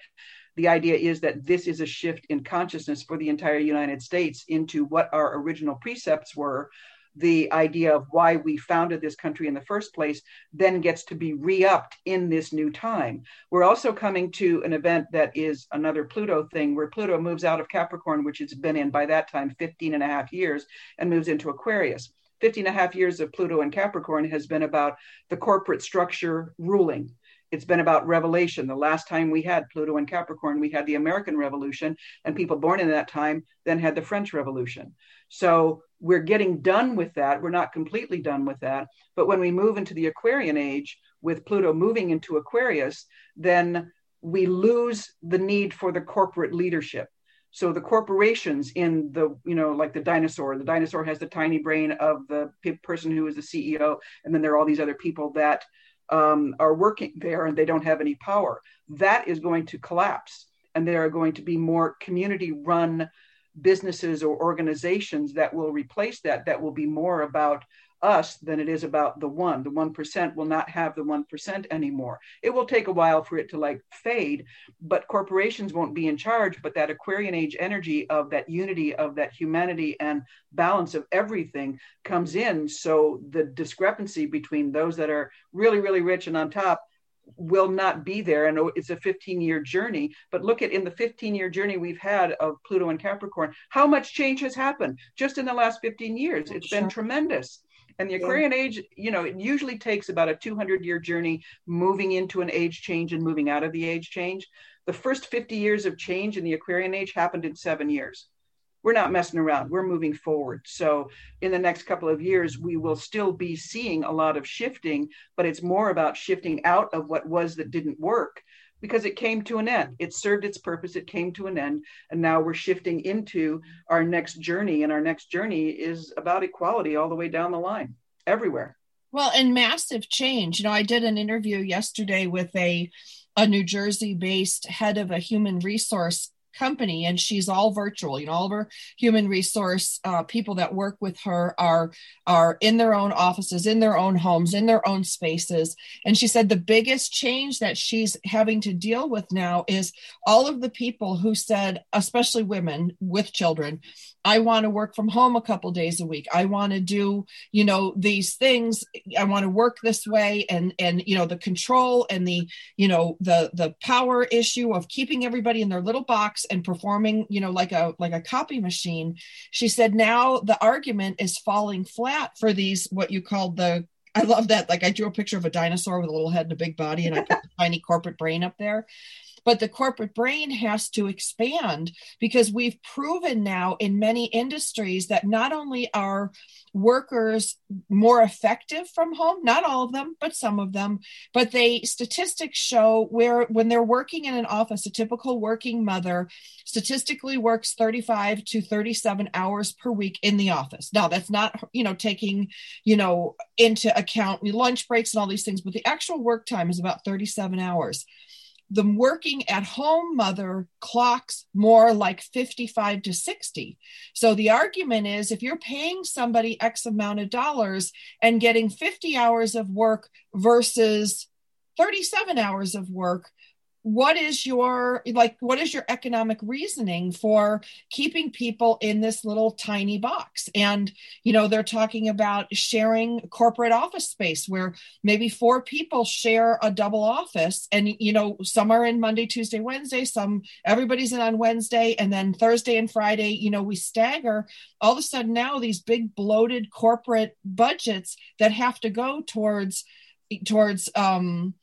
the idea is that this is a shift in consciousness for the entire United States into what our original precepts were the idea of why we founded this country in the first place then gets to be re-upped in this new time. We're also coming to an event that is another Pluto thing where Pluto moves out of Capricorn, which it's been in by that time 15 and a half years, and moves into Aquarius. 15 and a half years of Pluto and Capricorn has been about the corporate structure ruling. It's been about revelation. The last time we had Pluto and Capricorn, we had the American Revolution, and people born in that time then had the French Revolution. So we're getting done with that. We're not completely done with that. But when we move into the Aquarian age, with Pluto moving into Aquarius, then we lose the need for the corporate leadership. So the corporations in the, you know, like the dinosaur, the dinosaur has the tiny brain of the person who is the CEO. And then there are all these other people that um, are working there and they don't have any power. That is going to collapse. And there are going to be more community run businesses or organizations that will replace that, that will be more about us than it is about the one. The 1% will not have the 1% anymore. It will take a while for it to like fade, but corporations won't be in charge. But that Aquarian age energy of that unity, of that humanity and balance of everything comes in. So the discrepancy between those that are really, really rich and on top will not be there and it's a 15 year journey but look at in the 15 year journey we've had of pluto and capricorn how much change has happened just in the last 15 years It's sure. been tremendous and the aquarian yeah. age you know it usually takes about a 200 year journey moving into an age change and moving out of the age change. The first 50 years of change in the aquarian age happened in seven years. We're not messing around. We're moving forward. So in the next couple of years we will still be seeing a lot of shifting but it's more about shifting out of what was that didn't work because it came to an end. It served its purpose. It came to an end. And now we're shifting into our next journey. And our next journey is about equality all the way down the line everywhere. Well and massive change. You know i did an interview yesterday with a a New Jersey based head of a human resource company and she's all virtual you know all of her human resource uh, people that work with her are are in their own offices in their own homes in their own spaces and she said the biggest change that she's having to deal with now is all of the people who said especially women with children I want to work from home a couple days a week. I want to do, you know, these things. I want to work this way and and you know the control and the, you know, the the power issue of keeping everybody in their little box and performing, you know, like a like a copy machine. She said now the argument is falling flat for these what you called the I love that. Like I drew a picture of a dinosaur with a little head and a big body and I put the tiny corporate brain up there but the corporate brain has to expand because we've proven now in many industries that not only are workers more effective from home not all of them but some of them but they statistics show where when they're working in an office a typical working mother statistically works 35 to 37 hours per week in the office. Now that's not you know taking you know into account lunch breaks and all these things but the actual work time is about 37 hours the working at home mother clocks more like 55 to 60. So the argument is if you're paying somebody X amount of dollars and getting 50 hours of work versus 37 hours of work, what is your like what is your economic reasoning for keeping people in this little tiny box? And you know they're talking about sharing corporate office space where maybe four people share a double office and you know some are in monday tuesday wednesday some everybody's in on wednesday and then thursday and friday you know we stagger. All of a sudden now these big bloated corporate budgets that have to go towards towards um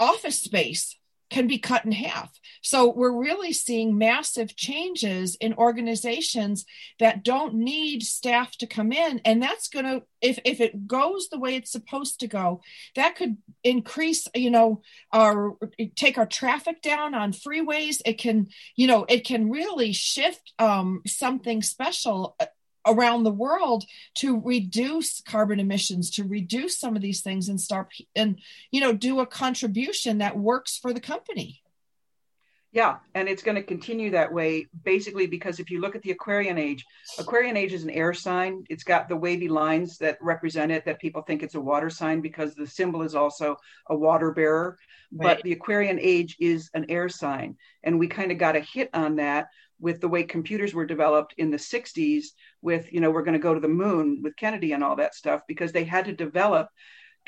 office space can be cut in half. So we're really seeing massive changes in organizations that don't need staff to come in. And that's going to, if, if it goes the way it's supposed to go, that could increase, you know, our, take our traffic down on freeways. It can, you know, it can really shift um, something special around the world to reduce carbon emissions to reduce some of these things and start and you know do a contribution that works for the company. Yeah and it's going to continue that way basically because if you look at the aquarian age aquarian age is an air sign. It's got the wavy lines that represent it that people think it's a water sign because the symbol is also a water bearer. Right. but the aquarian age is an air sign and we kind of got a hit on that with the way computers were developed in the 60s with you know we're going to go to the moon with kennedy and all that stuff because they had to develop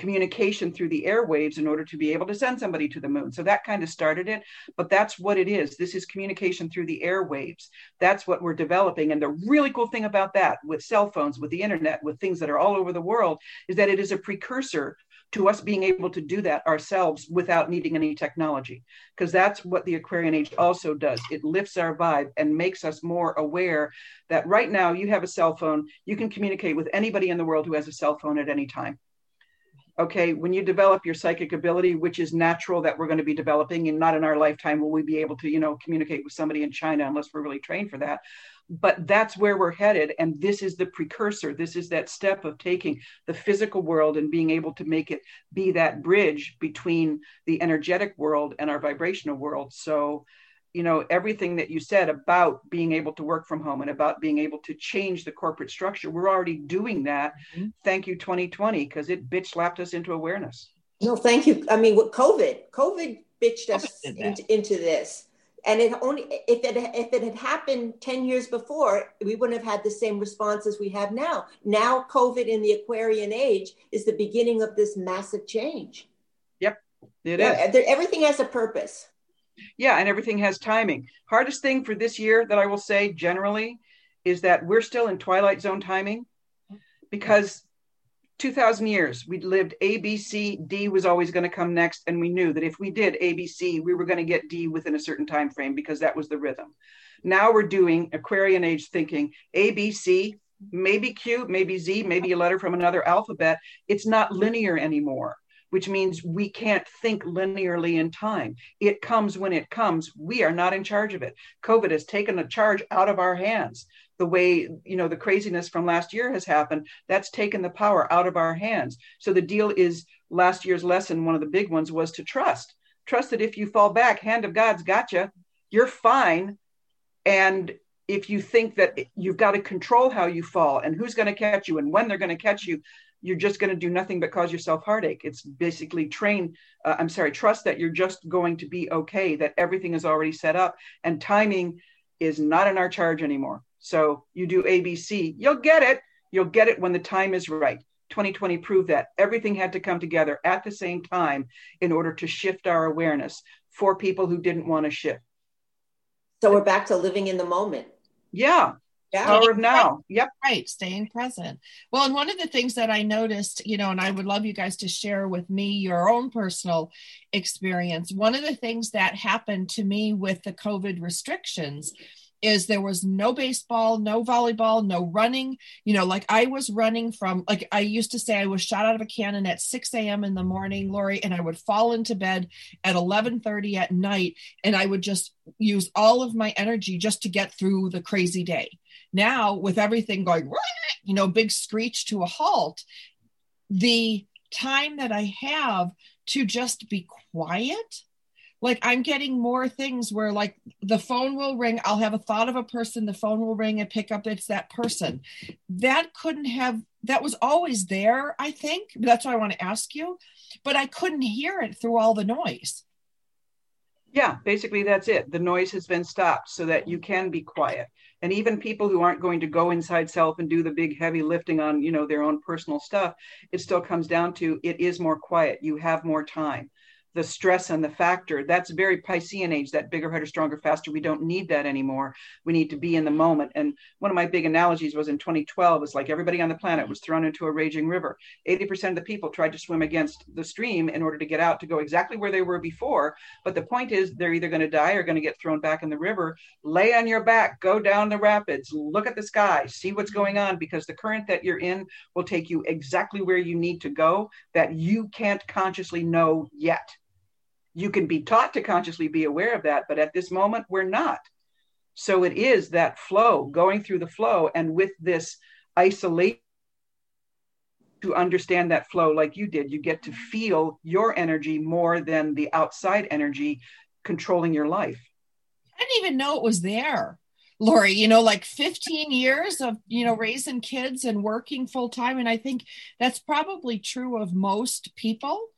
communication through the airwaves in order to be able to send somebody to the moon. So that kind of started it, but that's what it is. This is communication through the airwaves. That's what we're developing. And the really cool thing about that with cell phones, with the internet, with things that are all over the world is that it is a precursor to us being able to do that ourselves without needing any technology. Because that's what the Aquarian Age also does. It lifts our vibe and makes us more aware that right now you have a cell phone, you can communicate with anybody in the world who has a cell phone at any time. Okay, when you develop your psychic ability, which is natural that we're going to be developing, and not in our lifetime will we be able to, you know, communicate with somebody in China unless we're really trained for that. But that's where we're headed and this is the precursor. This is that step of taking the physical world and being able to make it be that bridge between the energetic world and our vibrational world. So you know everything that you said about being able to work from home and about being able to change the corporate structure we're already doing that. Mm-hmm. thank you 2020 because it bitch slapped us into awareness. No thank you. I mean with covid covid bitched us into, into this. And it only if it if it had happened 10 years before we wouldn't have had the same response as we have now. Now covid in the aquarian age is the beginning of this massive change. Yep it yeah, is. everything has a purpose yeah and everything has timing. Hardest thing for this year that i will say generally is that we're still in twilight zone timing because 2000 years we lived a b c d was always going to come next and we knew that if we did a b c we were going to get d within a certain time frame because that was the rhythm. Now we're doing aquarian age thinking a b c maybe q maybe z maybe a letter from another alphabet. It's not linear anymore which means we can't think linearly in time. It comes when it comes. We are not in charge of it. COVID has taken a charge out of our hands the way you know the craziness from last year has happened that's taken the power out of our hands so the deal is last year's lesson one of the big ones was to trust trust that if you fall back hand of god's got you you're fine and if you think that you've got to control how you fall and who's going to catch you and when they're going to catch you you're just going to do nothing but cause yourself heartache it's basically train uh, i'm sorry trust that you're just going to be okay that everything is already set up and timing is not in our charge anymore so you do ABC, you'll get it. You'll get it when the time is right. 2020 proved that everything had to come together at the same time in order to shift our awareness for people who didn't want to shift. So we're back to living in the moment. Yeah. Yeah. Power of now. Yep. Right. Staying present. Well, and one of the things that I noticed, you know, and I would love you guys to share with me your own personal experience. One of the things that happened to me with the COVID restrictions is there was no baseball, no volleyball, no running. You know, like I was running from, like I used to say, I was shot out of a cannon at 6 a.m. in the morning, Lori, and I would fall into bed at 11:30 at night, and I would just use all of my energy just to get through the crazy day. Now, with everything going, you know, big screech to a halt, the time that I have to just be quiet like i'm getting more things where like the phone will ring i'll have a thought of a person the phone will ring and pick up it's that person. That couldn't have that was always there i think that's why i want to ask you but i couldn't hear it through all the noise. Yeah basically that's it. The noise has been stopped so that you can be quiet and even people who aren't going to go inside self and do the big heavy lifting on you know their own personal stuff it still comes down to it is more quiet. You have more time the stress and the factor that's very piscean age that bigger harder stronger faster. We don't need that anymore. We need to be in the moment. And one of my big analogies was in 2012 it's like everybody on the planet was thrown into a raging river. 80% of the people tried to swim against the stream in order to get out to go exactly where they were before. But the point is they're either going to die or going to get thrown back in the river. Lay on your back go down the rapids look at the sky see what's going on because the current that you're in will take you exactly where you need to go that you can't consciously know yet you can be taught to consciously be aware of that, but at this moment, we're not. So it is that flow, going through the flow, and with this isolation to understand that flow like you did, you get to feel your energy more than the outside energy controlling your life. I didn't even know it was there. Lori, you know, like 15 years of, you know, raising kids and working full time. And I think that's probably true of most people.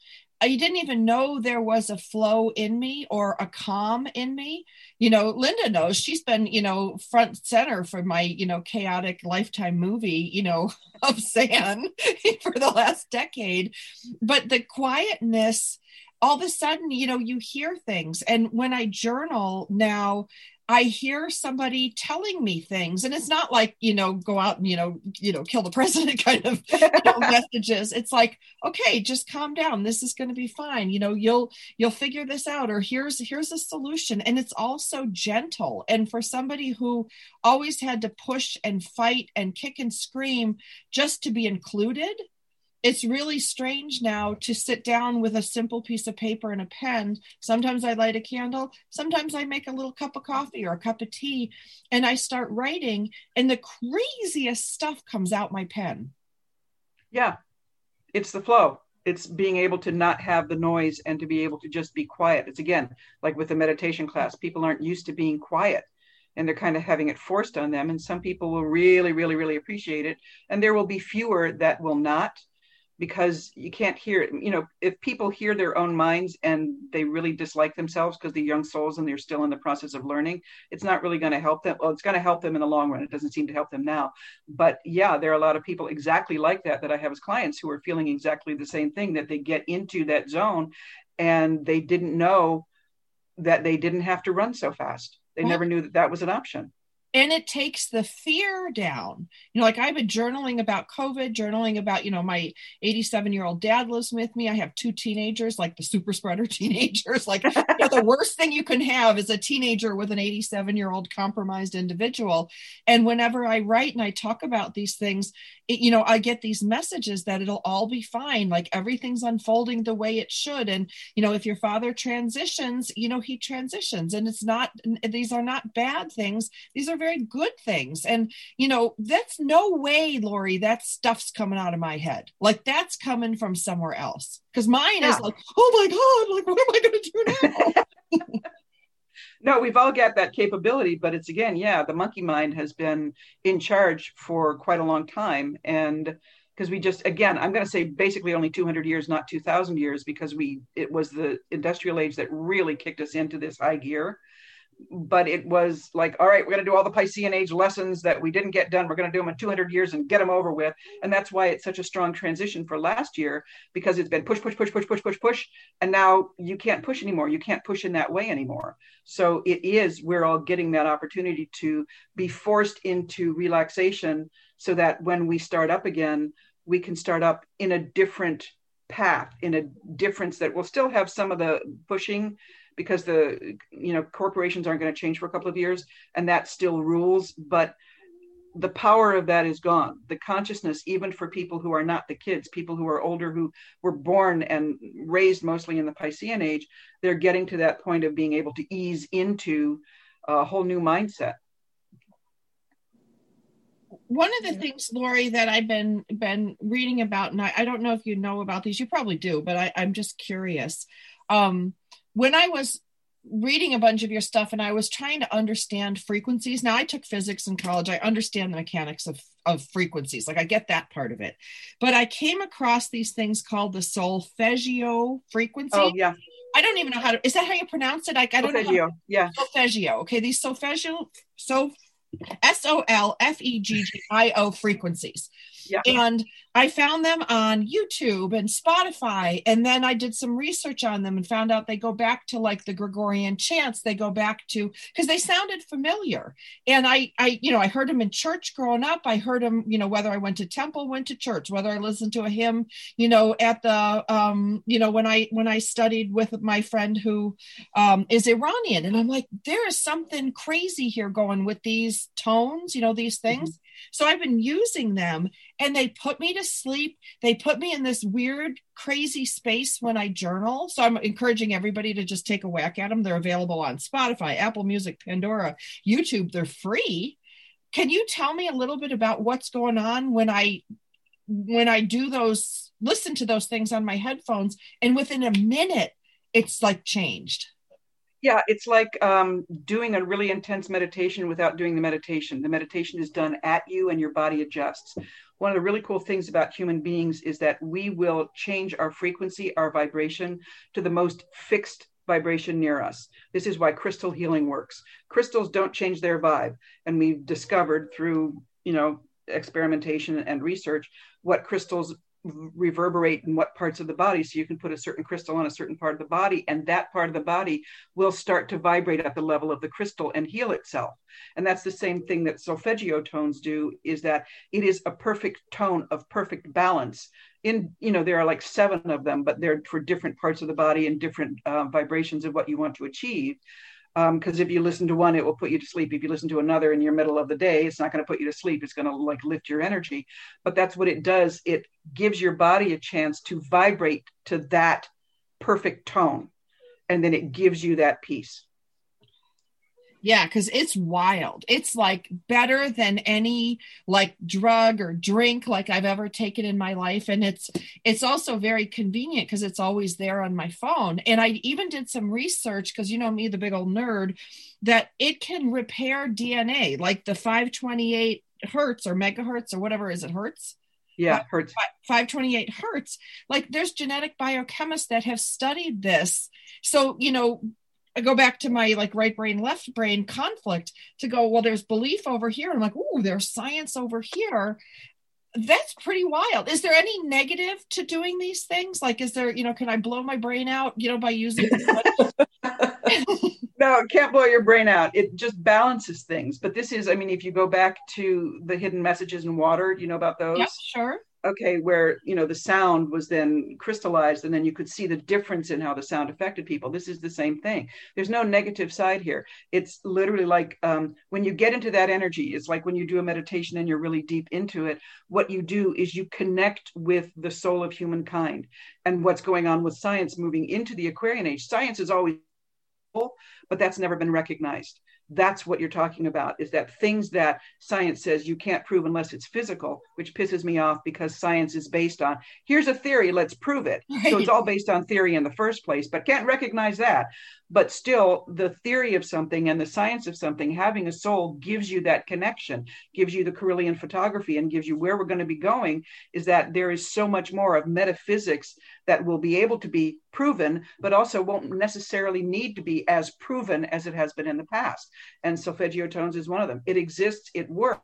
I didn't even know there was a flow in me or a calm in me. You know, Linda knows she's been, you know, front center for my, you know, chaotic lifetime movie, you know, of San for the last decade. But the quietness, all of a sudden, you know, you hear things. And when I journal now, I hear somebody telling me things, and it's not like you know, go out and you know, you know, kill the president kind of you know, messages. It's like, okay, just calm down. This is going to be fine. You know, you'll you'll figure this out, or here's here's a solution, and it's also gentle. And for somebody who always had to push and fight and kick and scream just to be included, it's really strange now to sit down with a simple piece of paper and a pen. Sometimes I light a candle, sometimes I make a little cup of coffee or a cup of tea, and I start writing, and the craziest stuff comes out my pen. Yeah, it's the flow. It's being able to not have the noise and to be able to just be quiet. It's again like with the meditation class, people aren't used to being quiet and they're kind of having it forced on them. And some people will really, really, really appreciate it. And there will be fewer that will not because you can't hear it. You know, if people hear their own minds and they really dislike themselves because they're young souls and they're still in the process of learning, it's not really going to help them. Well, it's going to help them in the long run. It doesn't seem to help them now. But yeah, there are a lot of people exactly like that that I have as clients who are feeling exactly the same thing that they get into that zone and they didn't know that they didn't have to run so fast. They never knew that that was an option and it takes the fear down. You know like i've been journaling about covid journaling about you know my 87 year old dad lives with me. I have two teenagers like the super spreader teenagers. Like you know, the worst thing you can have is a teenager with an 87 year old compromised individual. And whenever i write and i talk about these things it, you know i get these messages that it'll all be fine like everything's unfolding the way it should. And you know if your father transitions you know he transitions. And it's not these are not bad things. These are very good things. And, you know, that's no way, Lori, that stuff's coming out of my head. Like that's coming from somewhere else. Because mine yeah. is like, oh my God, like, what am I going to do now? no, we've all got that capability, but it's again, yeah, the monkey mind has been in charge for quite a long time. And because we just again i'm going to say basically only 200 years not 2000 years because we it was the industrial age that really kicked us into this high gear but it was like, all right, we're going to do all the Piscean age lessons that we didn't get done. We're going to do them in 200 years and get them over with. And that's why it's such a strong transition for last year because it's been push, push, push, push, push, push, push. And now you can't push anymore. You can't push in that way anymore. So it is, we're all getting that opportunity to be forced into relaxation so that when we start up again, we can start up in a different path, in a difference that will still have some of the pushing because the you know corporations aren't going to change for a couple of years and that still rules but the power of that is gone. The consciousness even for people who are not the kids people who are older who were born and raised mostly in the piscean age they're getting to that point of being able to ease into a whole new mindset. One of the things lori that i've been been reading about and i, I don't know if you know about these you probably do but I, i'm just curious. Um, when I was reading a bunch of your stuff and I was trying to understand frequencies. Now I took physics in college. I understand the mechanics of, of frequencies. Like I get that part of it. But I came across these things called the solfeggio frequency. Oh yeah. I don't even know how to is that how you pronounce it? Like I don't solfeggio. know. How, yeah. Solfeggio. Okay. These solfeggio so S O L F E G G I O frequencies. Yeah. And I found them on YouTube and Spotify. And then I did some research on them and found out they go back to like the Gregorian chants. They go back to because they sounded familiar. And I, I, you know, I heard them in church growing up. I heard them, you know, whether I went to temple, went to church, whether I listened to a hymn, you know, at the, um, you know, when I when I studied with my friend who um, is Iranian, and I'm like, there is something crazy here going with these tones, you know, these things. Mm-hmm. So I've been using them and they put me to sleep. They put me in this weird, crazy space when I journal. So I'm encouraging everybody to just take a whack at them. They're available on Spotify, Apple Music, Pandora, YouTube. They're free. Can you tell me a little bit about what's going on when I when I do those listen to those things on my headphones and within a minute it's like changed? Yeah it's like um, doing a really intense meditation without doing the meditation. The meditation is done at you and your body adjusts. One of the really cool things about human beings is that we will change our frequency our vibration to the most fixed vibration near us. This is why crystal healing works. Crystals don't change their vibe and we've discovered through you know experimentation and research what crystals reverberate in what parts of the body. So you can put a certain crystal on a certain part of the body, and that part of the body will start to vibrate at the level of the crystal and heal itself. And that's the same thing that solfeggio tones do, is that it is a perfect tone of perfect balance. In, you know, there are like seven of them, but they're for different parts of the body and different uh, vibrations of what you want to achieve because um, if you listen to one it will put you to sleep. If you listen to another in your middle of the day it's not going to put you to sleep. It's going to like lift your energy. But that's what it does. It gives your body a chance to vibrate to that perfect tone. And then it gives you that peace yeah, because it's wild. It's like better than any like drug or drink like I've ever taken in my life. And it's it's also very convenient because it's always there on my phone. And I even did some research because you know me, the big old nerd, that it can repair DNA, like the 528 hertz or megahertz or whatever is it hertz? yeah hertz 528 hertz like there's genetic biochemists that have studied this so you know I go back to my like right brain, left brain conflict to go, well, there's belief over here. I'm like, oh, there's science over here. That's pretty wild. Is there any negative to doing these things? Like, is there, you know, can I blow my brain out, you know, by using no, it can't blow your brain out. It just balances things. But this is, I mean, if you go back to the hidden messages in water, you know about those? Yeah, sure okay where you know the sound was then crystallized and then you could see the difference in how the sound affected people. This is the same thing. There's no negative side here. It's literally like um, when you get into that energy it's like when you do a meditation and you're really deep into it what you do is you connect with the soul of humankind and what's going on with science moving into the aquarian age. Science is always but that's never been recognized that's what you're talking about is that things that science says you can't prove unless it's physical which pisses me off because science is based on here's a theory let's prove it right. so it's all based on theory in the first place but can't recognize that but still the theory of something and the science of something having a soul gives you that connection gives you the Kirlian photography and gives you where we're going to be going is that there is so much more of metaphysics that will be able to be proven, but also won't necessarily need to be as proven as it has been in the past. And solfeggio tones is one of them. It exists, it works.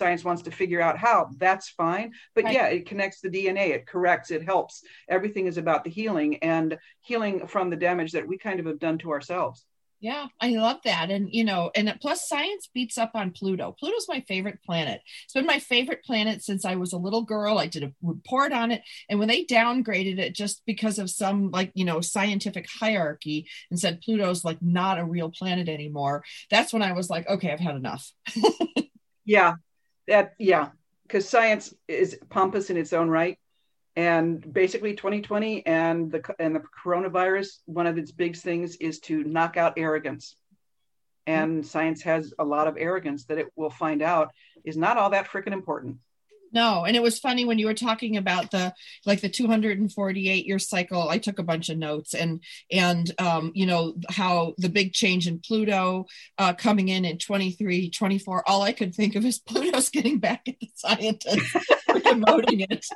Science wants to figure out how, that's fine. But yeah, it connects the DNA, it corrects, it helps. Everything is about the healing and healing from the damage that we kind of have done to ourselves. Yeah, I love that. And, you know, and plus science beats up on Pluto. Pluto's my favorite planet. It's been my favorite planet since I was a little girl. I did a report on it. And when they downgraded it just because of some, like, you know, scientific hierarchy and said Pluto's like not a real planet anymore, that's when I was like, okay, I've had enough. yeah, that, yeah, because science is pompous in its own right and basically 2020 and the and the coronavirus one of its big things is to knock out arrogance. And mm-hmm. science has a lot of arrogance that it will find out is not all that freaking important. No and it was funny when you were talking about the like the 248 year cycle i took a bunch of notes and and um you know how the big change in pluto uh coming in in 23 24 all i could think of is pluto's getting back at the scientists promoting it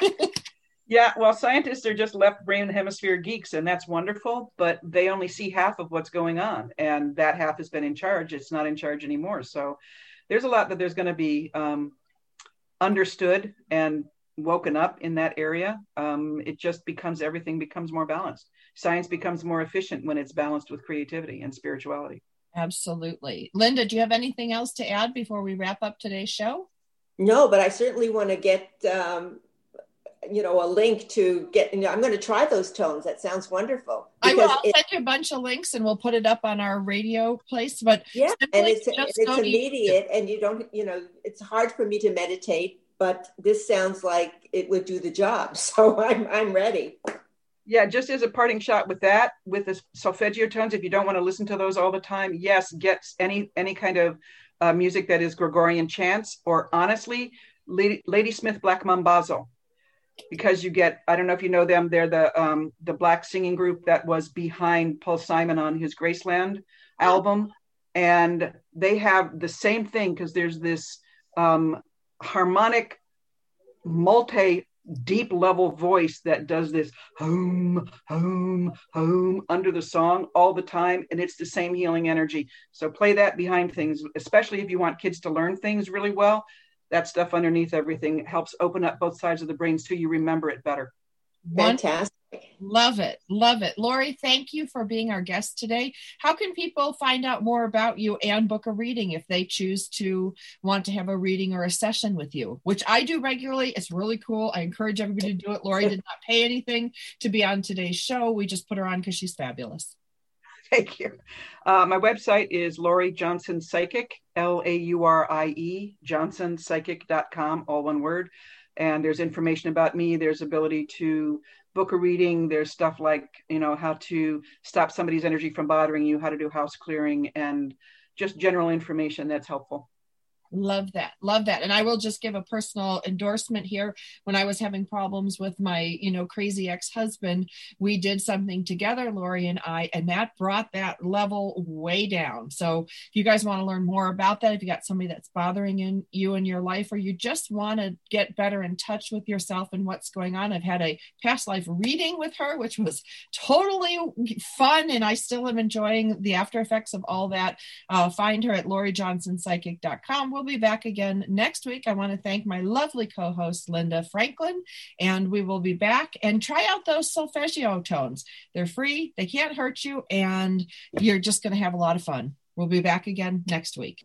yeah well scientists are just left brain hemisphere geeks and that's wonderful but they only see half of what's going on and that half has been in charge it's not in charge anymore so there's a lot that there's going to be um, understood and woken up in that area, um, it just becomes everything becomes more balanced. Science becomes more efficient when it's balanced with creativity and spirituality. Absolutely. Linda, do you have anything else to add before we wrap up today's show? No, but I certainly want to get um, you know a link to get you know, i'm going to try those tones. That sounds wonderful. I will. I'll it, send you a bunch of links and we'll put it up on our radio place but yeah and it's it's immediate and you don't you know it's hard for me to meditate but this sounds like it would do the job. So i'm i'm ready. Yeah just as a parting shot with that with the solfeggio tones if you don't want to listen to those all the time yes get any any kind of uh, music that is gregorian chants or honestly lady, ladysmith black mambazo. Because you get I don't know if you know them they're the um, the black singing group that was behind Paul Simon on his Graceland album. And they have the same thing because there's this um, harmonic multi deep level voice that does this home home home under the song all the time and it's the same healing energy so play that behind things especially if you want kids to learn things really well that stuff underneath everything helps open up both sides of the brain so you remember it better. Fantastic. Love it. Love it. Laurie, thank you for being our guest today. How can people find out more about you and book a reading if they choose to want to have a reading or a session with you, which I do regularly? It's really cool. I encourage everybody to do it. Laurie did not pay anything to be on today's show. We just put her on because she's fabulous. Thank you. Uh, my website is Laurie Johnson Psychic, L A U R I E, johnsonpsychic.com, all one word. And there's information about me. There's ability to book a reading. There's stuff like, you know, how to stop somebody's energy from bothering you, how to do house clearing, and just general information that's helpful. Love that. Love that. And I will just give a personal endorsement here. When I was having problems with my, you know, crazy ex-husband, we did something together, Laurie and I, and that brought that level way down. So if you guys want to learn more about that, if you got somebody that's bothering in you in your life, or you just want to get better in touch with yourself and what's going on, I've had a past life reading with her, which was totally fun. And I still am enjoying the after effects of all that. Uh, find her at lauriejohnsonpsychic.com We'll be back again next week. I want to thank my lovely co host, Linda Franklin, and we will be back and try out those solfeggio tones. They're free, they can't hurt you, and you're just going to have a lot of fun. We'll be back again next week.